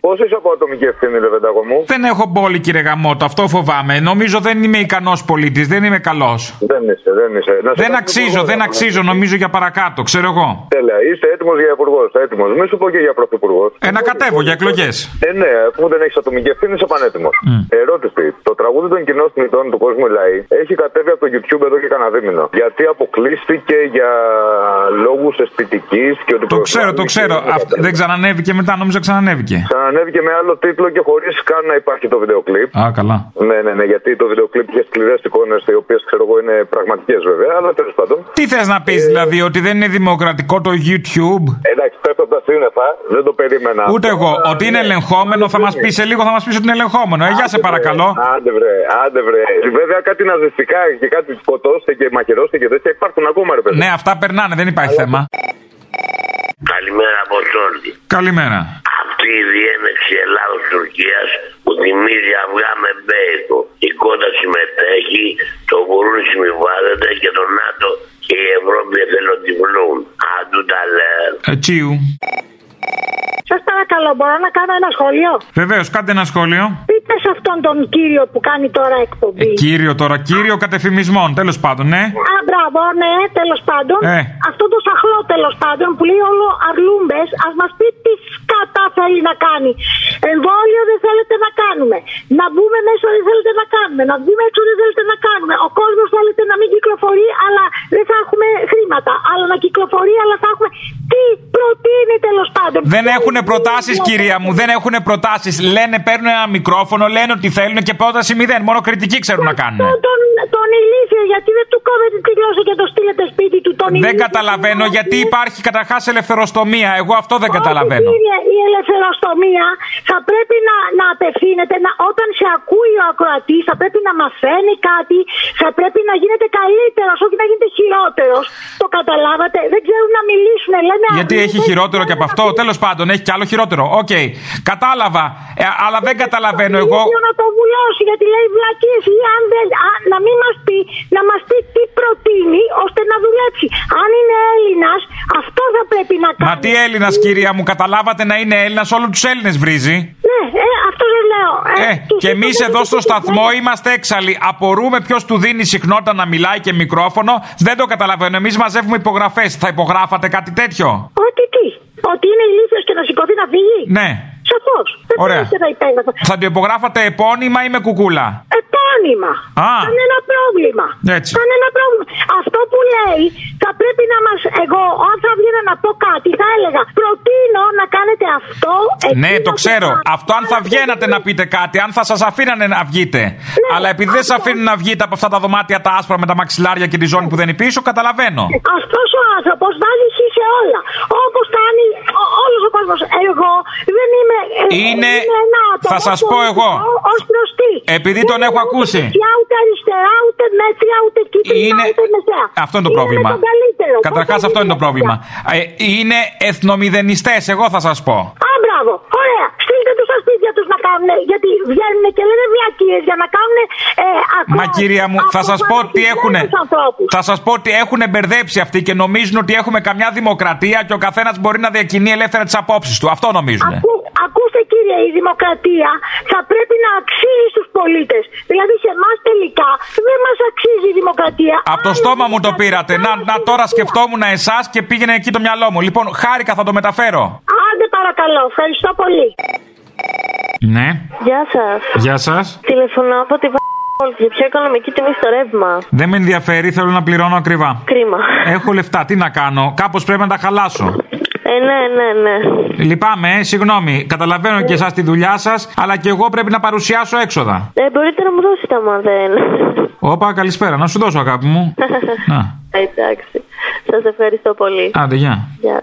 Πόσο είσαι από ατομική ευθύνη, ρε Πεντάγο μου;
Δεν έχω πόλη, κύριε Γαμότο, αυτό φοβάμαι. Νομίζω δεν είμαι ικανός πολίτης, δεν είμαι καλός.
Δεν είσαι, δεν είσαι. Να σε
Δεν
κάνω
αξίζω,
υπουργό,
δεν
να
αξίζω, νομίζω για παρακάτω, ξέρω εγώ.
Τέλεια, είσαι έτοιμος για υπουργός. Έτοιμος. Μην σου πω και για πρωθυπουργός.
Ε, να κατέβω για εκλογές.
Ε, ναι, αφού δεν έχεις ατομική ευθύνη, είσαι πανέτοιμος. Ερώτηση. Το τραγούδι των κοινών θνητών του κόσμου Λαή έχει κατέβει από το YouTube εδώ και κανένα δίμηνο. Γιατί αποκλείστηκε για λόγους αισθητικής και ότι.
Το ξέρω, το ξέρω. Αυ- δεν ξανανέβηκε μετά, νόμιζα ξανανέβηκε.
Ξανανέβηκε με άλλο τίτλο και χωρίς καν να υπάρχει το βίντεο κλιπ.
Α, καλά.
Ναι, ναι, ναι, γιατί το βίντεο κλιπ είχε σκληρές εικόνες, οι οποίες ξέρω εγώ είναι πραγματικές βέβαια, αλλά τέλος πάντων.
Τι θες να πεις δηλαδή, ότι δεν είναι δημοκρατικό το YouTube;
Εντάξει, πέφτω από τα σύννεφα, δεν το περίμενα.
Ούτε εγώ. Ότι είναι ελεγχόμενο, θα μας πεις σε λίγο, θα μας πεις ότι είναι ελεγχόμενο. Ε, γεια σε παρακαλώ.
Άντε βρε, άντε βρε. Βέβαια κάτι ναζιστικά και κάτι σκοτώστε και μαχαιρώστε και τέτοια υπάρχουν ακόμα ρε παιδί.
Ναι, αυτά περνάνε, δεν υπάρχει θέμα.
Καλημέρα από Σόρδη.
Καλημέρα.
Αυτή η διένεξη Ελλάδος-Τουρκίας που θυμίζει αυγά με μπέικο. Η κότα συμμετέχει, το Μπουρούν συμβιβάζεται και το ΝΑΤΟ και η Ευρώπη εθελοτυφλούν. Αντού τα λέω.
Ε, τσίου.
Σας παρακαλώ, μπορώ να κάνω ένα σχόλιο;
Βεβαίως, κάντε ένα σχόλιο.
Πείτε σε αυτόν τον κύριο που κάνει τώρα εκπομπή.
Ε, κύριο τώρα, κύριο κατεφημισμών, τέλος πάντων, ναι.
Α, μπράβο, ναι, τέλος πάντων.
Ε.
Αυτό το σαχλό τέλος πάντων που λέει όλο αρλούμπες, ας μας πει τι σκατά θέλει να κάνει. Εμβόλιο δεν θέλετε να κάνουμε. Να μπούμε μέσα δεν θέλετε να κάνουμε. Να βγούμε έξω δεν θέλετε να κάνουμε. Ο κόσμος θέλετε να μην κυκλοφορεί, αλλά δεν θα έχουμε χρήματα. Αλλά να κυκλοφορεί, αλλά θα έχουμε. Τι προτείνει τέλος πάντων.
Δεν έχουν προτάσεις, κυρία μου, δεν έχουν προτάσεις. Λένε, παίρνουν ένα μικρόφωνο, λένε ότι θέλουν και πρόταση μηδέν. Μόνο κριτική ξέρουν να κάνουν.
Τον, τον, τον ηλίθιο, γιατί δεν του κόβετε τη γλώσσα και το στείλετε σπίτι του. Τον
Δεν
ηλίθιο.
καταλαβαίνω γιατί υπάρχει καταρχάς ελευθεροστομία. Εγώ αυτό δεν καταλαβαίνω.
Κύριε, η ελευθεροστομία θα πρέπει να, να απευθύνεται, να, όταν σε ακούει ο ακροατής, θα πρέπει να μαθαίνει κάτι, θα πρέπει να γίνεται καλύτερος, όχι να γίνεται χειρότερος. Το καταλάβατε, δεν ξέρουν να μιλήσουν. Λένε
Γιατί έχει χειρότερο και από αυτό. Τέλος πάντων, έχει κι άλλο χειρότερο. Οκ. Κατάλαβα. Ε, αλλά δεν καταλαβαίνω εγώ.
ίδιο να το βουλώσει γιατί λέει βλακείες ή αν δεν, α, να μην μας πει, να μας πει τι προτείνει ώστε να δουλέψει. Αν είναι Έλληνας, αυτό θα πρέπει να κάνει.
Μα τι Έλληνας, κυρία μου, καταλάβατε να είναι Έλληνας, όλους τους Έλληνες βρίζει.
Ναι, ε, αυτό δεν λέω.
Ε, και εμείς εδώ στο σταθμό είμαστε έξαλλοι. Απορούμε ποιος του δίνει συχνότητα να μιλάει και μικρόφωνο. Δεν το καταλαβαίνω. Εμείς μαζεύουμε υπογραφές. Θα υπογράφατε κάτι τέτοιο;
Ότι τι, ότι είναι ηλίθιος και να σηκωθεί να φύγει.
Ναι.
Σαφώς. Δεν
Ωραία.
πρόκειται να υπέγραφα.
Θα το υπογράφατε επώνυμα ή με κουκούλα;
Επώνυμα.
Α.
Κανένα πρόβλημα.
Έτσι.
Κανένα πρόβλημα. Αυτό που λέει θα πρέπει να μας... Εγώ, αν θα βγαίνα να πω κάτι, θα έλεγα προτείνω να κάνετε αυτό...
Ναι,
εκείνο
το
και
ξέρω.
το άλλο».
Αυτό αν θα βγαίνατε να πείτε κάτι, αν θα σας αφήνανε να βγείτε. Αλλά επειδή δεν σας αφήνουν να βγείτε από αυτά τα δωμάτια τα άσπρα με τα μαξιλάρια και τη ζώνη που δεν είναι πίσω, καταλαβαίνω.
Αυτός ο άνθρωπος βάζει χ σε όλα. Όπω κάνει όλο ο κόσμο. Εγώ δεν είμαι. ε,
Είναι-
είμαι ένα άτομο
θα σας πω εγώ.
Ω προς τι.
Επειδή τον
Δεν
έχω
είμαι ούτε
ακούσει.
δεξιά, ούτε αριστερά, ούτε μέτρια, ούτε κίτρινα,
Είναι...
ούτε μεσαία.
Αυτό είναι το
Είμαι
πρόβλημα.
με τον καλύτερο.
Καταρχάς,
Πώς
αυτό είναι το
θα
πρόβλημα. Ε, είναι εθνομηδενιστές, εγώ θα σας πω.
Α, μπράβο. Ωραία. Στείλτε τους στα σπίτια τους να κάνουν. Γιατί βγαίνουν και λένε βλακίε για να κάνουν. Ε, ακόμα,
Μα κυρία μου, θα σας πω ότι έχουν.
αποφανισμένους ανθρώπους.
Θα σας πω ότι έχουν μπερδέψει αυτοί και νομίζουν ότι έχουμε καμιά δημοκρατία και ο καθένας μπορεί να διακινεί ελεύθερα τις απόψεις του. Αυτό νομίζουν.
Ακού- ακούστε κύριε η δημοκρατία θα πρέπει να αξίζει στους πολίτες. Δηλαδή σε εμάς τελικά δεν μας αξίζει η δημοκρατία.
Από το στόμα μου το πήρατε. Να, να τώρα σκεφτόμουν εσάς και πήγαινε εκεί το μυαλό μου. Λοιπόν, χάρηκα, θα το μεταφέρω.
Άντε παρακαλώ, ευχαριστώ πολύ.
Ναι.
Γεια σας.
Γεια σας.
Τηλεφωνώ από τη Β***όλ για πιο οικονομική τιμή στο ρεύμα.
Δεν με ενδιαφέρει, θέλω να πληρώνω ακριβά.
Κρίμα.
Έχω λεφτά, τι να κάνω. Κάπως πρέπει να τα χαλάσω.
Ε, ναι, ναι, ναι.
Λυπάμαι, ε, συγγνώμη. Καταλαβαίνω και εσάς τη δουλειά σας, αλλά και εγώ πρέπει να παρουσιάσω έξοδα.
Ε, μπορείτε να μου δώσετε άμα δεν.
Όπα, καλησπέρα. Να σου δώσω, αγάπη μου. Να.
Εντάξει. Σας ευχαριστώ πολύ.
Άντε, γεια.
Γεια.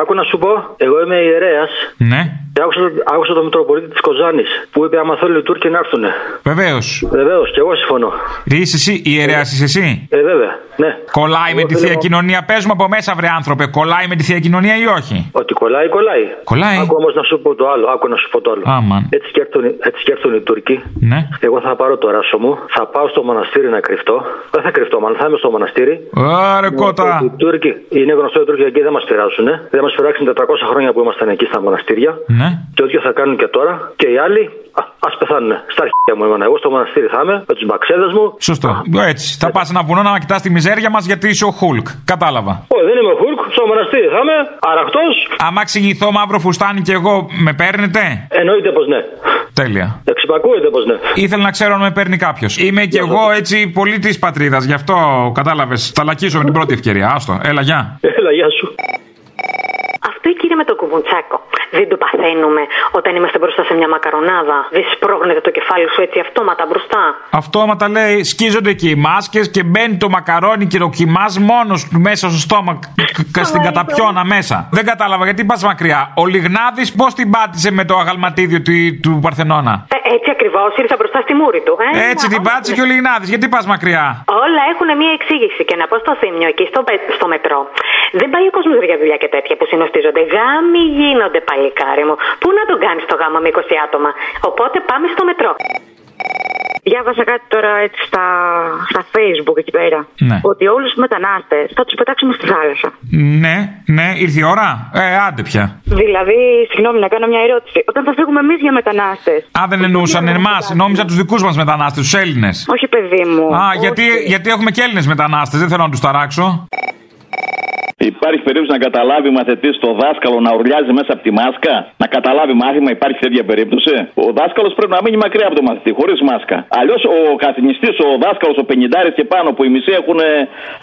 Άκου να σου πω, εγώ είμαι ιερέας
Ναι.
και άκουσα, άκουσα τον Μητροπολίτη της Κοζάνης που είπε: Άμα θέλουν οι Τούρκοι να έρθουν.
Βεβαίως.
Βεβαίως, και εγώ συμφωνώ.
Είσαι εσύ, ιερέας είσαι εσύ;
Ε, βέβαια, ναι.
Κολλάει με
Εγώ
τη
θέλω-
θεία κοινωνία. Πες μου από μέσα, βρε άνθρωπε, κολλάει με τη θεία κοινωνία ή όχι;
Ότι κολλάει, κολλάει.
Κολλάει.
Άκου όμως να σου πω το άλλο. Άκου να σου πω το άλλο.
Άμαν.
Έτσι σκέφτονται, έτσι σκέφτονται οι Τούρκοι.
Ναι.
Εγώ θα πάρω το ράσο μου, θα πάω στο μοναστήρι να κρυφτώ. Δεν θα κρυφτώ, μάλλον θα είμαι στο μοναστήρι.
Άρε κότα.
Οι Τούρκοι, είναι γνωστό οι Τούρκοι εκεί δεν μας πειράζουν. Δεν μας πειράξουν 400 χρόνια που ήμασταν εκεί στα μοναστήρια.
Ναι.
Και ό,τι θα κάνουν και τώρα. Και οι άλλοι, α πεθάνουν. Στα αρχαία μου εμένα. Εγώ στο μοναστήρι θα είμαι με τους μπαξέδες μου.
Σωστό. Έτσι. Θα πας ένα βουνό να κοιτάς τη μιζέρια μας γιατί είσαι ο Χουλκ. Κατάλαβα.
Όχι, δεν είμαι Χουλκ, στο μοναστήρι θα είμαι, αραχτό.
Άμα εξηγηθώ μαύρο φουστάνι και εγώ, με παίρνετε;
Εννοείται πως ναι.
Τέλεια.
Εξυπακούεται πως ναι.
Ήθελα να ξέρω αν με παίρνει κάποιος. Είμαι κι εγώ έτσι πολύ της πατρίδας. Γι' αυτό κατάλαβες. Θα λακίσω με την πρώτη ευκαιρία. Άστο. Έλα, γεια.
Έλα, γεια σου.
Αυτό κύριε με το κουβουντσάκο. Δεν το παθαίνουμε όταν είμαστε μπροστά σε μια μακαρονάδα. Δεν σπρώχνεται το κεφάλι σου έτσι αυτόματα μπροστά.
Αυτόματα λέει σκίζονται και οι μάσκες και μπαίνει το μακαρόνι και το κοιμάς μόνος του μέσα στο στόμα, κ- κ- στην καταπιώνα μέσα. Δεν κατάλαβα γιατί πας μακριά. Ο Λιγνάδης πώς την πάτησε με το αγαλματίδιο του, του Παρθενώνα.
Ε, έτσι ακριβώς ήρθα μπροστά στη μούρη του. Ε,
Έτσι την πάτησε και ο Λιγνάδης. Γιατί πας μακριά;
Όλα έχουν μία εξήγηση. Και να πω στο θύμιο εκεί στο, πε- στο μετρό. Δεν πάει ο κόσμος για δουλειά και τέτοια που συνοστίζονται. Γάμοι γίνονται, παλικάρι μου. Πού να τον κάνεις το γάμα με 20 άτομα; Οπότε πάμε στο μετρό.
Διάβασα κάτι τώρα έτσι στα, στα facebook εκεί πέρα.
Ναι.
Ότι όλους τους μετανάστες θα τους πετάξουμε στη θάλασσα.
Ναι, ναι, ήρθε η ώρα. Ε, άντε πια.
Δηλαδή, συγγνώμη να κάνω μια ερώτηση. Όταν θα φύγουμε εμείς για μετανάστες.
Α, δεν εννοούσαν εμάς. Νόμιζα τους δικούς μας μετανάστες, τους Έλληνες.
Όχι, παιδί μου.
Α, γιατί, γιατί έχουμε και Έλληνες μετανάστες. Δεν θέλω να τους ταράξω.
Υπάρχει περίπτωση να καταλάβει μαθητής το δάσκαλο να ουρλιάζει μέσα από τη μάσκα; Να καταλάβει μάθημα, υπάρχει τέτοια περίπτωση; Ο δάσκαλος πρέπει να μείνει μακριά από το μαθητή, χωρίς μάσκα. Αλλιώς ο καθηγητής, ο δάσκαλος, ο 50 και πάνω που οι μισοί έχουν ε,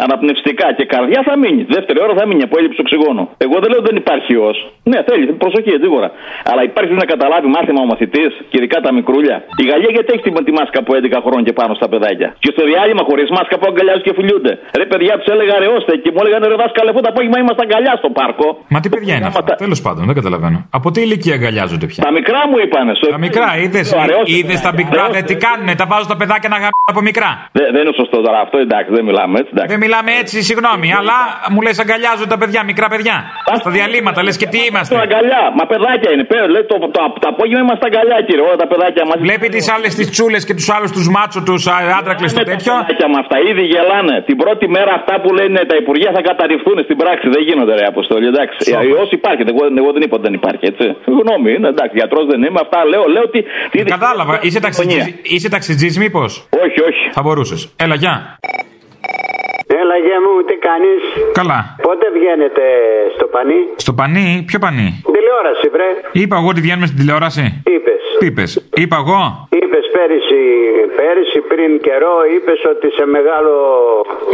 αναπνευστικά και καρδιά θα μείνει. Δεύτερη ώρα θα μείνει από έλλειψη οξυγόνου. Εγώ δεν λέω ότι δεν υπάρχει ιός. Ναι, θέλει, προσοχή, σίγουρα. Αλλά υπάρχει να καταλάβει μάθημα ο μαθητής και ειδικά τα μικρούλια. Η Γαλλία γιατί έχει τη, τη μάσκα από 11 χρόνια και πάνω στα παιδάκια; Και στο διάλειμμα χωρίς μάσκα που αγκαλιάζουν και φιλιούνται. Ρε παιδιά τους έλεγα ρεώστε και μου έλεγαν ρε δάσκαλε αυτό το απόγευμα είμαστε αγκαλιά στο πάρκο.
Μα τι παιδιά είναι αυτά. Τέλο πάντων, δεν καταλαβαίνω. Από τι ηλικία αγκαλιάζονται πια.
Τα μικρά μου είπανε. Στο...
Τα μικρά, είδε.
Το αραιώστε.
Είδε τα Big Brother τι κάνουνε. Τα βάζουν τα παιδάκια να γαμπούν από μικρά.
Δεν, δεν είναι σωστό τώρα αυτό, εντάξει, δεν μιλάμε έτσι. Εντάξει.
Δεν μιλάμε έτσι, συγγνώμη, αλλά μου λε αγκαλιάζουν τα παιδιά, μικρά παιδιά. Στα διαλύματα λε και τι είμαστε.
Το αγκαλιά, μα παιδάκια είναι. Πέρα, λέει, το, το, το, το απόγευμα είμαστε αγκαλιά, κύριε. Όλα τα παιδάκια μαζί.
Βλέπει τι άλλε τι τσούλε και του άλλου του μάτσο, του άντρακλε το τέτοιο.
Τα παιδάκια με αυτά ήδη γελάνε. Την πρώτη μέρα αυτά που λένε τα υπουργεία θα καταρριφθούν στην πράξη. Δεν γίνονται, ρε Αποστολή. Εντάξει. Ιό υπάρχει. Εγώ, εγώ δεν είπα ότι δεν υπάρχει, έτσι. Γνώμη είναι, εντάξει. Γιατρός δεν είμαι. Αυτά λέω, λέω ότι. Τι,
Κατάλαβα. Είσαι ταξιτζής, είσαι ταξιτζής μήπως;
Όχι, όχι.
Θα μπορούσες. Έλα, γεια.
Έλα γεια μου, τι κάνεις;
Καλά.
Πότε βγαίνετε στο πανί;
Στο πανί, ποιο πανί;
Τηλεόραση, βρε.
Είπα εγώ ότι βγαίνουμε στην τηλεόραση.
Είπες.
Τι είπες. Είπα εγώ.
Είπες πέρυσι, πέρυσι πριν καιρό, είπες ότι σε μεγάλο...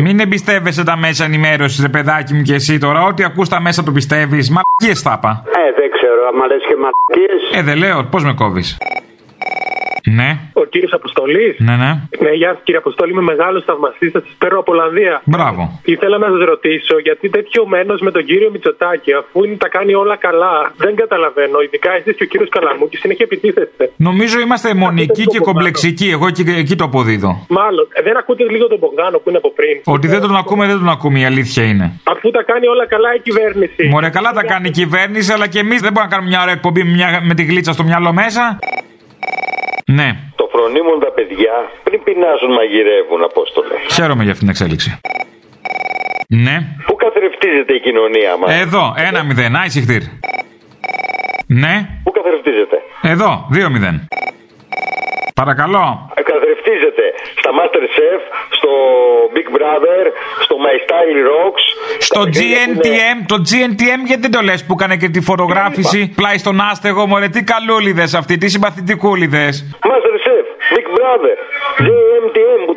Μην εμπιστεύεσαι τα μέσα ενημέρωσης, ρε παιδάκι μου και εσύ τώρα. Ό,τι ακούς τα μέσα το πιστεύεις. Μαλακίες θα είπα.
Ε, δεν ξέρω, άμα λες και μαλακίες.
Ε, δεν λέω, πώς με κόβεις; Ναι,
Ο κύριος Αποστολής.
ναι, ναι.
Ναι, γεια σας κύριε Αποστόλη, είμαι μεγάλος θαυμαστής, σας παίρνω από Ολλανδία.
Μπράβο.
Ήθελα να σας ρωτήσω γιατί τέτοιο μένος με τον κύριο Μητσοτάκη, αφού είναι, τα κάνει όλα καλά. Δεν καταλαβαίνω, ειδικά εσείς και ο κύριος Καλαμούκης συνέχεια επιτίθεστε.
Νομίζω είμαστε μονικοί και κομπλεξικοί. Εγώ εκεί, εκεί το αποδίδω.
Μάλλον, ε, δεν ακούτε λίγο τον Μπογδάνο που είναι από πριν.
Ότι δεν τον ακούμε, δεν τον ακούμε. Η αλήθεια είναι.
Αφού τα κάνει όλα καλά η κυβέρνηση.
Μωρέ, καλά τα κάνει η κυβέρνηση, αλλά και εμείς δεν μπορούμε να κάνουμε μια ωραία εκπομπή με, μια- με τη γλίτσα στο μυαλό μέσα. Ναι,
Το φρονίμουν τα παιδιά πριν πεινάζουν μαγειρεύουν, Απόστολε.
χαίρομαι για αυτήν την εξέλιξη. Ναι.
Πού καθρεφτίζεται η κοινωνία μας;
Εδώ, ένα μηδέν. Άισιχτήρ. Ναι.
Πού καθρεφτίζεται;
Καθρεφτίζετε.
Εδώ, 2-0. Παρακαλώ.
Ε, Καθρεφτίζετε στα Masterchef, στο Big Brother, στο My Style Rocks.
Στο GNTM, το GNTM γιατί δεν το λες που έκανε και τη φωτογράφηση πλάι στον άστεγο, μωρέ τι καλούλιδες αυτοί, τι συμπαθητικούλιδες.
Masterchef, Big Brother, JMTM που τώρα είναι και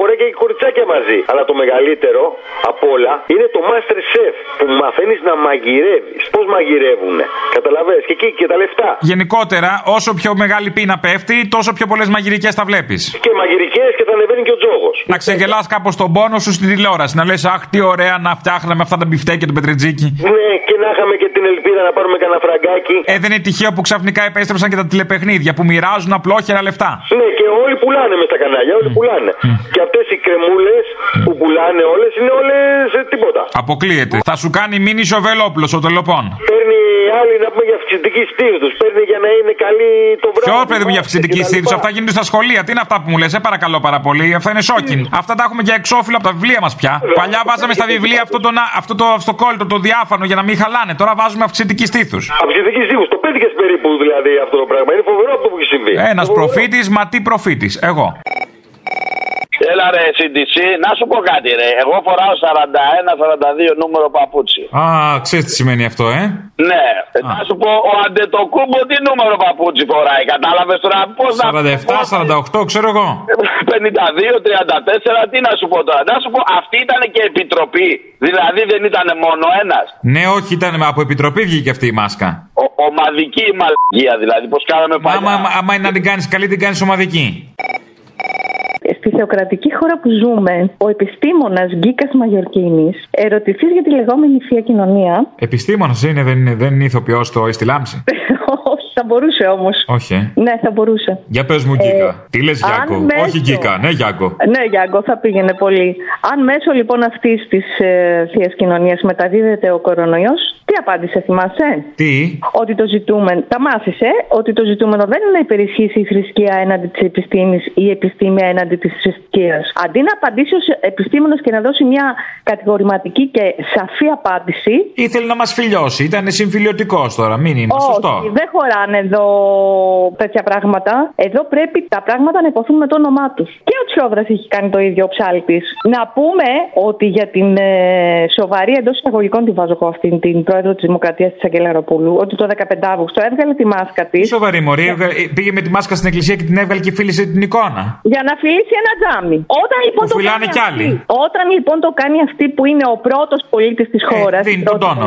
αγοράκια και κοριτσάκια μαζί. Αλλά το μεγαλύτερο απ' όλα είναι το Master Chef που μαθαίνεις να μαγειρεύεις. Πώς μαγειρεύουνε. Καταλαβαίνεις; Και εκεί και τα λεφτά.
Γενικότερα, όσο πιο μεγάλη πείνα πέφτει, τόσο πιο πολλές μαγειρικές θα βλέπεις.
Και μαγειρικές και θα ανεβαίνει και ο τζόγος.
Να ξεγελάς κάπως τον πόνο σου στην τηλεόραση. Να λες, Αχ, τι ωραία να φτιάχναμε αυτά τα μπιφτέκια του Πετρετζίκη.
Ναι, και να είχαμε και την ελπίδα να πάρουμε κανένα φραγκάκι.
Ε, δεν είναι τυχαίο που ξαφνικά επέστρεψαν και τα τηλεπαιχνίδια που μοιράζουν απλόχερα λεφτά.
Ναι, και όλοι πουλάνε μες στα κανάλια, όλοι πουλάνε. Και αυτές οι κρεμούλες που πουλάνε όλες είναι όλες τίποτα.
Αποκλείεται. Θα σου κάνει μήνυ σοβελόπουλος ο τελοπών.
Παίρνει άλλοι να πούμε για αυξητική στήριξη. Παίρνει για να είναι καλή το βράδυ.
Ποιο παιδί μου για αυξητική στήριξη, αυτά γίνονται στα σχολεία. Τι είναι αυτά που μου λες, σε παρακαλώ πάρα πολύ. Αυτά είναι σόκιν. Αυτά τα έχουμε για εξώφυλλο από τα βιβλία μας πια. Παλιά βάζαμε στα βιβλία αυτό το, αυτό το αυτοκόλλητο, το διάφανο για να μην χαλάνε. Τώρα βάζουμε αυξητική στήθου.
Αυξητική στήθου. Το πέτυχες περίπου δηλαδή αυτό το πράγμα. Είναι φοβερό αυτό που έχει συμβεί.
Ένας προφήτης, μα τι προφήτης. Εγώ.
Έλα ρε CDC, να σου πω κάτι ρε. Εγώ φοράω 41-42 νούμερο παπούτσι.
Α, ξέρεις τι σημαίνει αυτό, ε;
Ναι, να σου πω, ο Αντετοκούμπο τι νούμερο παπούτσι φοράει. Κατάλαβες τώρα; Πώς να.
47-48, ξέρω εγώ.
52-34, τι να σου πω τώρα; Να σου πω, αυτή ήταν και επιτροπή. Δηλαδή δεν ήταν μόνο ένας.
Ναι, όχι, ήταν από επιτροπή βγήκε αυτή η μάσκα.
Ο, ομαδική μαλακία δηλαδή, πώς κάναμε παλιά.
Άμα, άμα, άμα είναι να την κάνεις καλή, την κάνεις ομαδική.
Στη θεοκρατική χώρα που ζούμε, ο επιστήμονας Γκίκας Μαγιορκίνης, ερωτηθείς για τη λεγόμενη θεία κοινωνία.
Επιστήμονας είναι, δεν είναι, δεν είναι ηθοποιός το Ιστη Λάμψη;
Όχι, θα μπορούσε όμως.
Όχι. ε.
Ναι, θα μπορούσε.
Για πες μου, Γκίκα. Τι λες, Γιάκο.
αν μέσω-
Όχι, Γκίκα, ναι, Γιάκο.
Ναι, Γιάνγκο, θα πήγαινε πολύ. Αν μέσω λοιπόν αυτής της ε, θείας κοινωνίας μεταδίδεται ο κορονοϊός, τι απάντησε, θυμάσαι;
Τι;
Ότι το ζητούμενο, τα μάθησε, ότι το ζητούμενο δεν είναι να υπερισχύσει η θρησκεία έναντι της επιστήμης ή η επιστήμη έναντι της θρησκείας. Αντί να απαντήσει ως επιστήμονο και να δώσει μια κατηγορηματική και σαφή απάντηση.
Ήθελε να μας φιλιώσει. Ήταν συμφιλιωτικός τώρα, μην είναι.
Όχι,
Σωστό.
δεν χωράνε εδώ τέτοια πράγματα. Εδώ πρέπει τα πράγματα να υποθούν με το όνομά τους. Και ο Τσιόδρας έχει κάνει το ίδιο ο ψάλτη. Να πούμε ότι για την ε, σοβαρή εντός εισαγωγικών τη βάζω εγώ αυτήν την πρόεδρο της Δημοκρατίας της Αγγελαροπούλου, ότι το 15 Αύγουστο έβγαλε τη μάσκα της.
Τι σοβαρή μωρή, έβγα- ε, πήγε με τη μάσκα στην εκκλησία και την έβγαλε και φίλησε την εικόνα.
Για να φιλήσει ένα τζάμι. Όταν λοιπόν,
Που
το
φυλάνε
κάνει
κι
αυτή-
άλλοι.
όταν λοιπόν το κάνει αυτή που είναι ο πρώτος πολίτης της χώρας.
Ε, δίνει τον τόνο.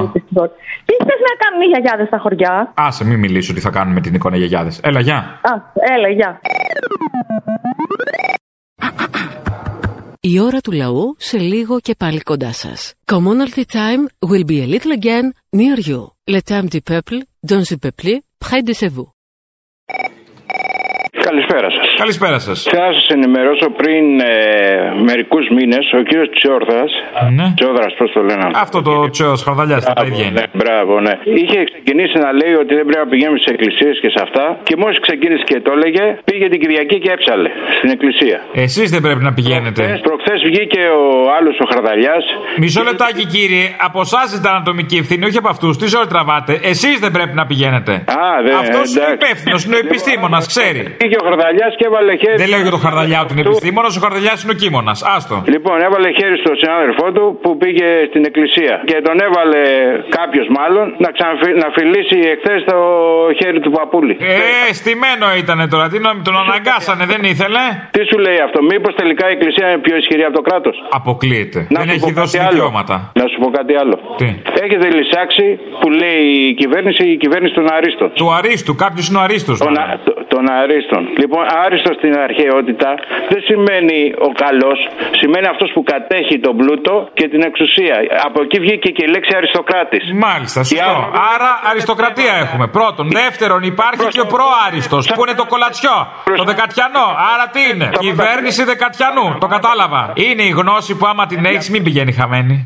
Τι θες να κάνουν οι γιαγιάδες στα χωριά;
Άσε, μην μιλήσω τι θα κάνουμε με την εικόνα γιαγιάδε. Έλα, γεια.
Α, έλα, γεια.
Η ώρα του λαού σε λίγο και πάλι κοντά σας. Commonalty time will be a little again near you. Le temps du peuple, dans le peuple, près de chez vous.
Καλησπέρα σας.
Καλησπέρα σας.
Θα σας ενημερώσω πριν ε, μερικούς μήνες ο κύριος Τσιόρδα.
Ναι.
Τσιόδρα, πώς το λένε.
Αυτό το τσέο χαρδαλιά, τα ίδια είναι.
Ναι, μπράβο, ναι. Είχε ξεκινήσει να λέει ότι δεν πρέπει να πηγαίνουμε στις εκκλησίες και σε αυτά. Και μόλις ξεκίνησε και το έλεγε, πήγε την Κυριακή και έψαλε στην εκκλησία.
Εσείς δεν πρέπει να πηγαίνετε.
Προχθές βγήκε ο άλλος ο Χαρδαλιά.
Μισό λεπτάκι, κύριε. Από εσάς ζητάνε ατομική ευθύνη, όχι από αυτούς. Τι ζωή τραβάτε. Εσείς δεν πρέπει να πηγαίνετε.
Α, δεν
Αυτός είναι
εντάξει.
υπεύθυνος, είναι ο επιστήμονας, ξέρει.
Πήγε ο Χαρδαλιάς και έβαλε χέρι.
Δεν λέω για τον Χαρδαλιά ότι είναι επιστήμονας, ο Χαρδαλιάς είναι ο κίμονα. Άστο.
Λοιπόν, έβαλε χέρι στον συνάδελφό του που πήγε στην εκκλησία. Και τον έβαλε κάποιος μάλλον να, ξαναφι- να φιλήσει εχθές το χέρι του παππούλη.
Ε, στημένο ήταν τώρα. Τι νόμι, τον αναγκάσανε, δεν ήθελε;
Τι σου λέει αυτό, Μήπως τελικά η εκκλησία είναι πιο ισχυρή από το κράτος;
Αποκλείεται.
Να
δεν
σου
έχει
πω
δώσει
κάτι άλλο.
δικαιώματα.
Να σου πω κάτι άλλο.
Τι;
Έχετε λησάξει που λέει η κυβέρνηση η κυβέρνηση των Αρίστων.
Του Αρίστου, κάποιος είναι ο Αρίστος.
Των, α- το- των Αρίστων. Λοιπόν, Άριστος στην αρχαιότητα δεν σημαίνει ο καλός, σημαίνει αυτός που κατέχει τον πλούτο και την εξουσία. Από εκεί βγήκε και η λέξη αριστοκράτης.
Μάλιστα, σωστό. Άρα αριστοκρατία έχουμε. Πρώτον. Δεύτερον, υπάρχει και ο προάριστος που είναι το κολατσιό. Το δεκατιανό. Άρα τι είναι; Κυβέρνηση δεκατιανού. Το κατάλαβα. Είναι η γνώση που άμα την έχεις μην πηγαίνει χαμένη.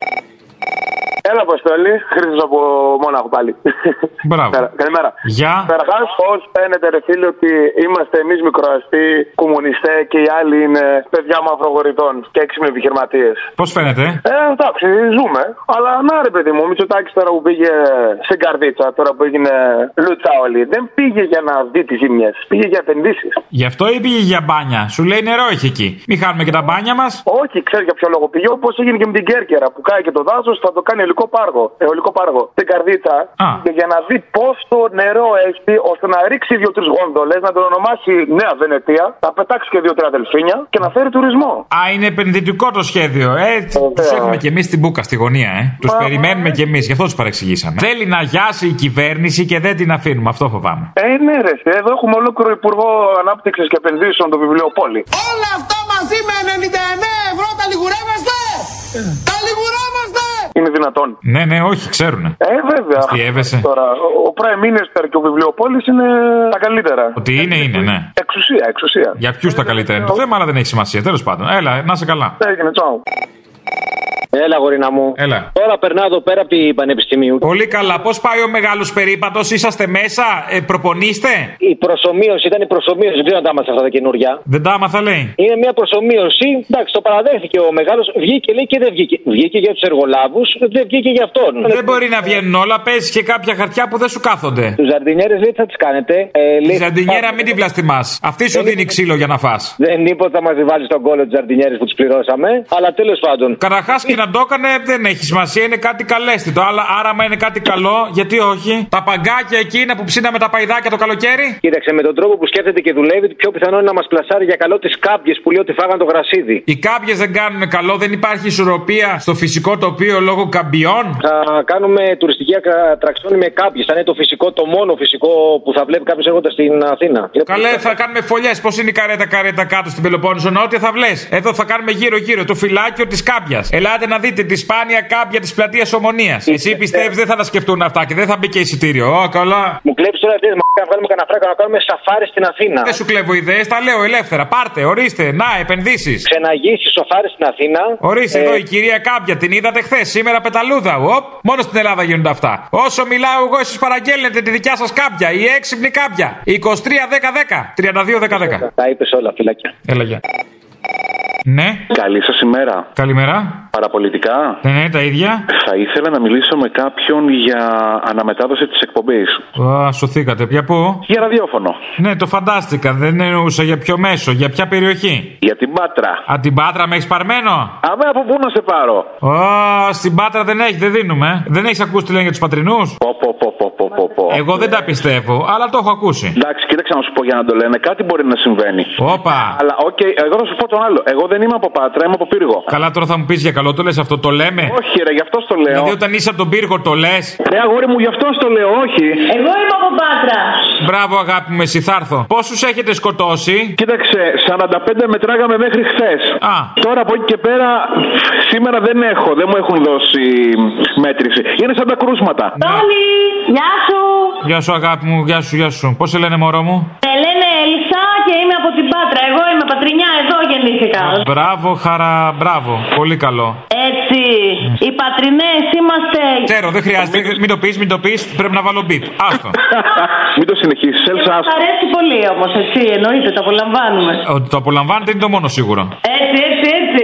Έλα, Αποστολή. Χρήστος από Μόναχο πάλι.
Μπράβο.
Καλη- Καλημέρα.
Γεια.
Καταρχάς, πώς φαίνεται, ρε φίλε, ότι είμαστε εμείς μικροαστοί, κομμουνιστέ και οι άλλοι είναι παιδιά μαυρογορητών και έξυπνοι επιχειρηματίες.
Πώς φαίνεται;
Ε, εντάξει, ζούμε. Αλλά να ρε παιδί μου, ο Μητσοτάκης τώρα που πήγε στην καρδίτσα, τώρα που έγινε λούτσα όλη, δεν πήγε για να δει τις ζημιές. Πήγε για επενδύσεις.
Γι' αυτό ή πήγε για μπάνια; Σου λέει νερό έχει εκεί. Μην χάνουμε και τα μπάνια μας.
Όχι, ξέρεις για ποιο λόγο πήγε. Όπως έγινε και με την Κέρκυρα που κάει και το δάσος, θα το κάνει ελικό πάργο. Αιωλικό πάργο. Στην καρδίτσα. Και για να δει πόσο νερό έχει, ώστε να ρίξει δύο-τρεις γόνδολες, να τον ονομάσει Νέα Βενετία, να πετάξει και δύο-τρία δελφίνια και να φέρει τουρισμό.
Α, είναι επενδυτικό το σχέδιο. Ε, τους έχουμε κι εμείς στην μπουκα στη γωνία, ε. Τους περιμένουμε κι εμείς, γι' αυτό τους παρεξηγήσαμε. Θέλει να γιάσει η κυβέρνηση και δεν την αφήνουμε. Αυτό φοβάμαι.
Ε, ναι, ρε. Εδώ έχουμε ολόκληρο Υπουργό Ανάπτυξης και Επενδύσεων το βιβλιοπόλη.
Όλα αυτά μαζί με 99 ευρώ τα λιγουρεύεστε! Τα λιγουρεύεστε!
Είναι δυνατόν.
Ναι, ναι, όχι, ξέρουν.
Ε, βέβαια.
Αστείευεσαι.
Τώρα, ο Prime Minister και ο βιβλιοπόλης είναι τα καλύτερα.
Ότι είναι, είναι, ναι.
Εξουσία, εξουσία.
Για ποιους τα καλύτερα είναι το θέμα, αλλά δεν έχει σημασία. Τέλος πάντων. Έλα, να είσαι καλά.
Έγινε, τσάου.
Έλα, γορίνα μου.
Έλα.
Τώρα περνάω εδώ πέρα από την Πανεπιστημίου.
Πολύ καλά. Πώς πάει ο μεγάλος περίπατος, είσαστε μέσα, ε, προπονείστε;
Η προσωμείωση ήταν η προσωμείωση, δεν ξέρω αν τα άμαθα αυτά τα καινούργια.
Δεν τα άμαθα, λέει.
Είναι μια προσωμείωση. Εντάξει, το παραδέχθηκε ο μεγάλος. Βγήκε, λέει και δεν βγήκε. Βγήκε για τους εργολάβους, δεν βγήκε για αυτόν.
Δεν μπορεί να βγαίνουν όλα. Παίζει και κάποια χαρτιά που δεν σου κάθονται.
Τους ζαρντινιέρε λέει τι θα τις κάνετε; Ε,
Τη ζαντινιέρα μην τη βλαστημά. Αυτή σου δίνει ξύλο για να φά.
Δεν είπε ότι θα μα βάλει στον κόλλο του ζαρντινιέρε που του πληρώσαμε. Αλλά τέλος πάντων.
Καταρχάς και να το έκανε δεν έχει σημασία, είναι κάτι καλέστητο. Αλλά άρα, άμα είναι κάτι καλό, γιατί όχι. Τα παγκάκια εκείνα που ψήναμε τα παϊδάκια το καλοκαίρι.
Κοίταξε με τον τρόπο που σκέφτεται και δουλεύει, πιο πιθανό είναι να μας πλασάρει για καλό τις κάποιε που λέει ότι φάγαν το γρασίδι.
Οι κάποιε δεν κάνουν καλό, δεν υπάρχει ισορροπία στο φυσικό τοπίο λόγω καμπιών.
Θα κάνουμε τουριστική ατραξιόνι με κάποιε. Θα είναι το φυσικό, το μόνο φυσικό που θα βλέπει κάποιος έρχοντας στην Αθήνα.
Καλέ, θα κάνουμε φωλιές. Πώς είναι η καρέτα καρέτα κάτω στην Πελοπόννησο; Νότια, θα βλέ. Εδώ θα κάνουμε γύρω-γύρω το φυλάκιο της κάμπιας. Ελάτε να δείτε τη σπάνια κάμπια της πλατείας Ομονίας. Εσύ πιστεύεις δεν θα τα σκεφτούν αυτά και δεν θα μπει και εισιτήριο. Ω, καλά.
Μου κλέψεις τώρα ιδέε, να βγάλουμε κανένα φράγκο να κάνουμε σαφάρι στην Αθήνα.
Δεν σου κλέβω ιδέες, τα λέω ελεύθερα. Πάρτε, ορίστε, να, επενδύσεις.
Ξεναγήσεις σοφάρι στην Αθήνα.
Ορίστε
Ε,
εδώ η κυρία Κάμπια, την είδατε χθες, σήμερα πεταλούδα. Οπ, μόνο στην Ελλάδα γίνονται αυτά. Όσο μιλάω εγώ, εσείς παραγγέλνετε τη δικιά σας κάμπια, η έξυπνη κάμπια. 23-10-10. 32-10-10.
Τα είπες όλα, φυλάκια.
Έλα, γεια. Ναι.
Καλή σας ημέρα.
Καλημέρα.
Παραπολιτικά.
Ναι, ναι, τα ίδια.
Θα ήθελα να μιλήσω με κάποιον για αναμετάδοση της εκπομπής.
Α, σωθήκατε. Πια πού;
Για ραδιόφωνο.
Ναι, το φαντάστηκα. Δεν εννοούσα για ποιο μέσο, για ποια περιοχή.
Για την Πάτρα.
Α, την Πάτρα με έχεις παρμένο;
Αμέ από πού να σε πάρω;
Ω, στην Πάτρα δεν έχει, δεν δίνουμε. Δεν έχεις ακούσει τι λένε για τους πατρινούς;
Πω, πω, πω, πω, πω, πω, πω.
Εγώ δεν τα πιστεύω, αλλά το έχω ακούσει.
Εντάξει, κοίταξε να σου πω για να το λένε. Κάτι μπορεί να συμβαίνει.
Όπα.
Αλλά, οκ, εγώ θα σου πω τον άλλο. Εγώ δεν είμαι από Πάτρα, είμαι από Πύργο.
Καλά, τώρα θα μου πεις για καλό, το λες αυτό, το λέμε;
Όχι, ρε, γι' αυτό το λέω.
Δηλαδή, όταν είσαι από τον πύργο, το λες;
Ρε, αγόρι μου, γι' αυτό το λέω, όχι.
Εγώ είμαι από Πάτρα.
Μπράβο, αγάπη μου, εσύ θα έρθω. Πόσους έχετε σκοτώσει;
Κοίταξε, 45 μετράγαμε μέχρι χθες.
Α.
Τώρα από εκεί και πέρα, σήμερα δεν έχω, δεν μου έχουν δώσει μέτρηση. Είναι σαν τα κρούσματα.
Τόλι, γεια σου.
Γεια σου, αγάπη μου, γεια σου, γεια σου. Πώς σε λένε, μωρό μου;
Με λένε Ελισά και είμαι από την Πάτρα. Εγώ είμαι πατρινιά, εδώ γεννήθηκα.
Μπράβο, χαρά, μπράβο. Πολύ καλό.
Έτσι. Οι πατρινές είμαστε.
Ξέρω, δεν χρειάζεται. Μην το πεις, μην το πεις. Πρέπει να βάλω beat. Άστο.
Μην το συνεχίσεις, Έλσα.
Μ' αρέσει πολύ όμως, έτσι. Εννοείται, το απολαμβάνουμε.
Ότι το απολαμβάνετε είναι το μόνο σίγουρο.
Έτσι, έτσι, έτσι.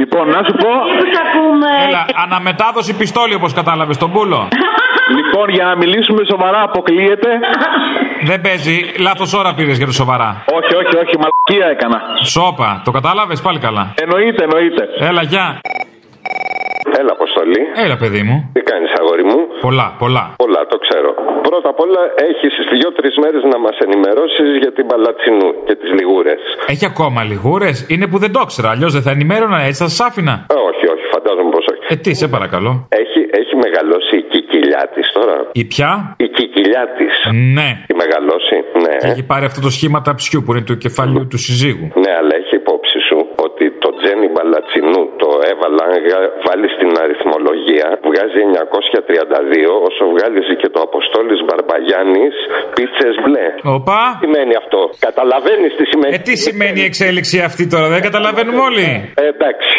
Λοιπόν, να σου πω.
Πώς ακούμε.
Έλα, αναμετάδοση πιστόλι όπως κατάλαβες, τον πούλο.
Λοιπόν, για να μιλήσουμε σοβαρά, αποκλείεται.
Δεν παίζει. Λάθος ώρα πήρες για το σοβαρά.
Όχι, όχι, όχι, μαλακία έκανα.
Σόπα, το κατάλαβες πάλι καλά.
Εννοείται, εννοείται.
Έλα, γεια.
Έλα, Αποστολή.
Έλα, παιδί μου.
Τι κάνεις, αγόρι μου;
Πολλά, πολλά.
Πολλά, το ξέρω. Πρώτα απ' όλα, έχεις δύο-τρει μέρες να μας ενημερώσεις για την Παλατσινού και τις λιγούρες.
Έχει ακόμα λιγούρες; Είναι που δεν το ήξερα. Αλλιώς δεν θα ενημέρωνα, έτσι θα σας άφηνα.
όχι, όχι, φαντάζομαι πως όχι.
Ε, τι, σε παρακαλώ.
Έχει, έχει μεγαλώσει η κικιλιά της τώρα.
Η πια;
Η κικιλιά της.
Ναι.
Έχει μεγαλώσει, ναι.
Και έχει πάρει αυτό το σχήμα ταψιού που είναι του κεφαλιού του συζύγου.
Ναι, αλλά έχει υπόψη σου ότι το Τζένι Μπαλατσινού το έβαλαν βάλει την αριθμολογία, βγάζει 932, όσο βγάλει και το Αποστόλης Μπαρμπαγιάννης, πίτσες μπλε.
Οπα.
Τι σημαίνει αυτό; Καταλαβαίνεις τι σημαίνει;
Ε, τι σημαίνει η εξέλιξη αυτή τώρα, δεν καταλαβαίνουμε όλοι.
Ε, εντάξει,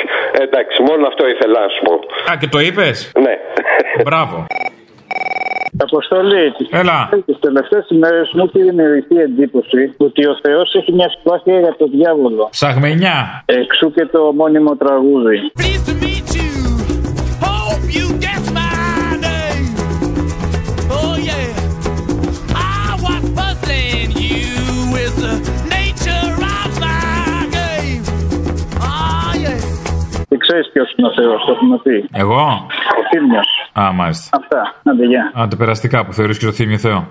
εντάξει, μόνο αυτό ήθελα να σου πω.
Α, και το είπες;
Ναι.
Μπράβο.
Αποστολή.
Έλα.
Τις τελευταίες ημέρες μου έχει δημιουργηθεί εντύπωση ότι ο Θεός έχει μια συμπάθεια για τον διάβολο.
Ψαγμενιά.
Εξού και το μόνιμο τραγούδι.
Hope you guess my name. Oh yeah. I was puzzling you with the nature of my game. Oh yeah.
Και ξέρεις ποιος είναι ο Θεός, το έχουμε πει.
Εγώ;
Ο Θήμιος.
Α, μάλιστα.
Αυτά. Άντε, γεια.
Άντε περαστικά που θεωρείς και το θύμιο Θεό.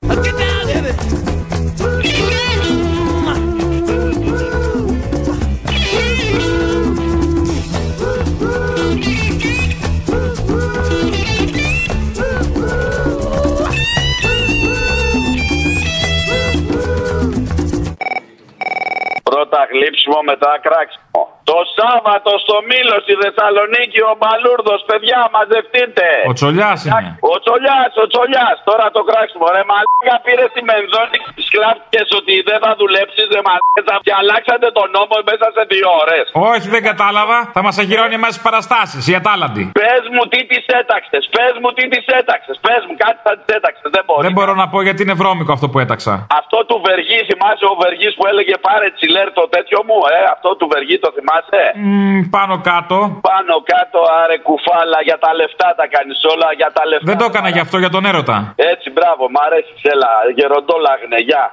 Πρώτα γλύψιμο, μετά κράξιμο. Το Σάββατο στο Μήλος στη Θεσσαλονίκη ο Μπαλούρδος, παιδιά, μαζευτείτε.
Ο Τσολιάς είναι.
Ο Τσολιάς, ο Τσολιάς. Τώρα το κράξιμο. Ρε μαλάκα πήρε τη μενδόνη και σκλάβτηκε ότι δεν θα δουλέψεις, ρε μαλάκα. Και αλλάξατε τον νόμο μέσα σε δύο ώρες.
Όχι, δεν κατάλαβα. Θα μας ακυρώνει εμάς τις παραστάσεις, οι ατάλαντοι.
Πες μου τι τη έταξες, πες μου τι τη έταξες, πες μου κάτι θα τη έταξες. Δεν μπορεί.
Δεν μπορώ να πω γιατί είναι βρώμικο αυτό που έταξα.
Αυτό του Βεργή, θυμάσαι ο Βεργής που έλεγε πάρε τσιλέρ το τέτοιο μου, ε, αυτό του Βεργή το θυμάσαι.
Μμ, πάνω κάτω.
Πάνω κάτω, άρε κουφάλα, για τα λεφτά τα κάνεις όλα, για τα λεφτά.
Δεν το έκανα γι' αυτό, για τον έρωτα.
Έτσι, μπράβο, μ' αρέσει, έλα, γεροντόλαγνε, γεια.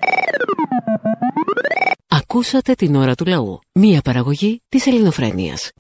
Ακούσατε την ώρα του λαού. Μία παραγωγή της ελληνοφρένειας.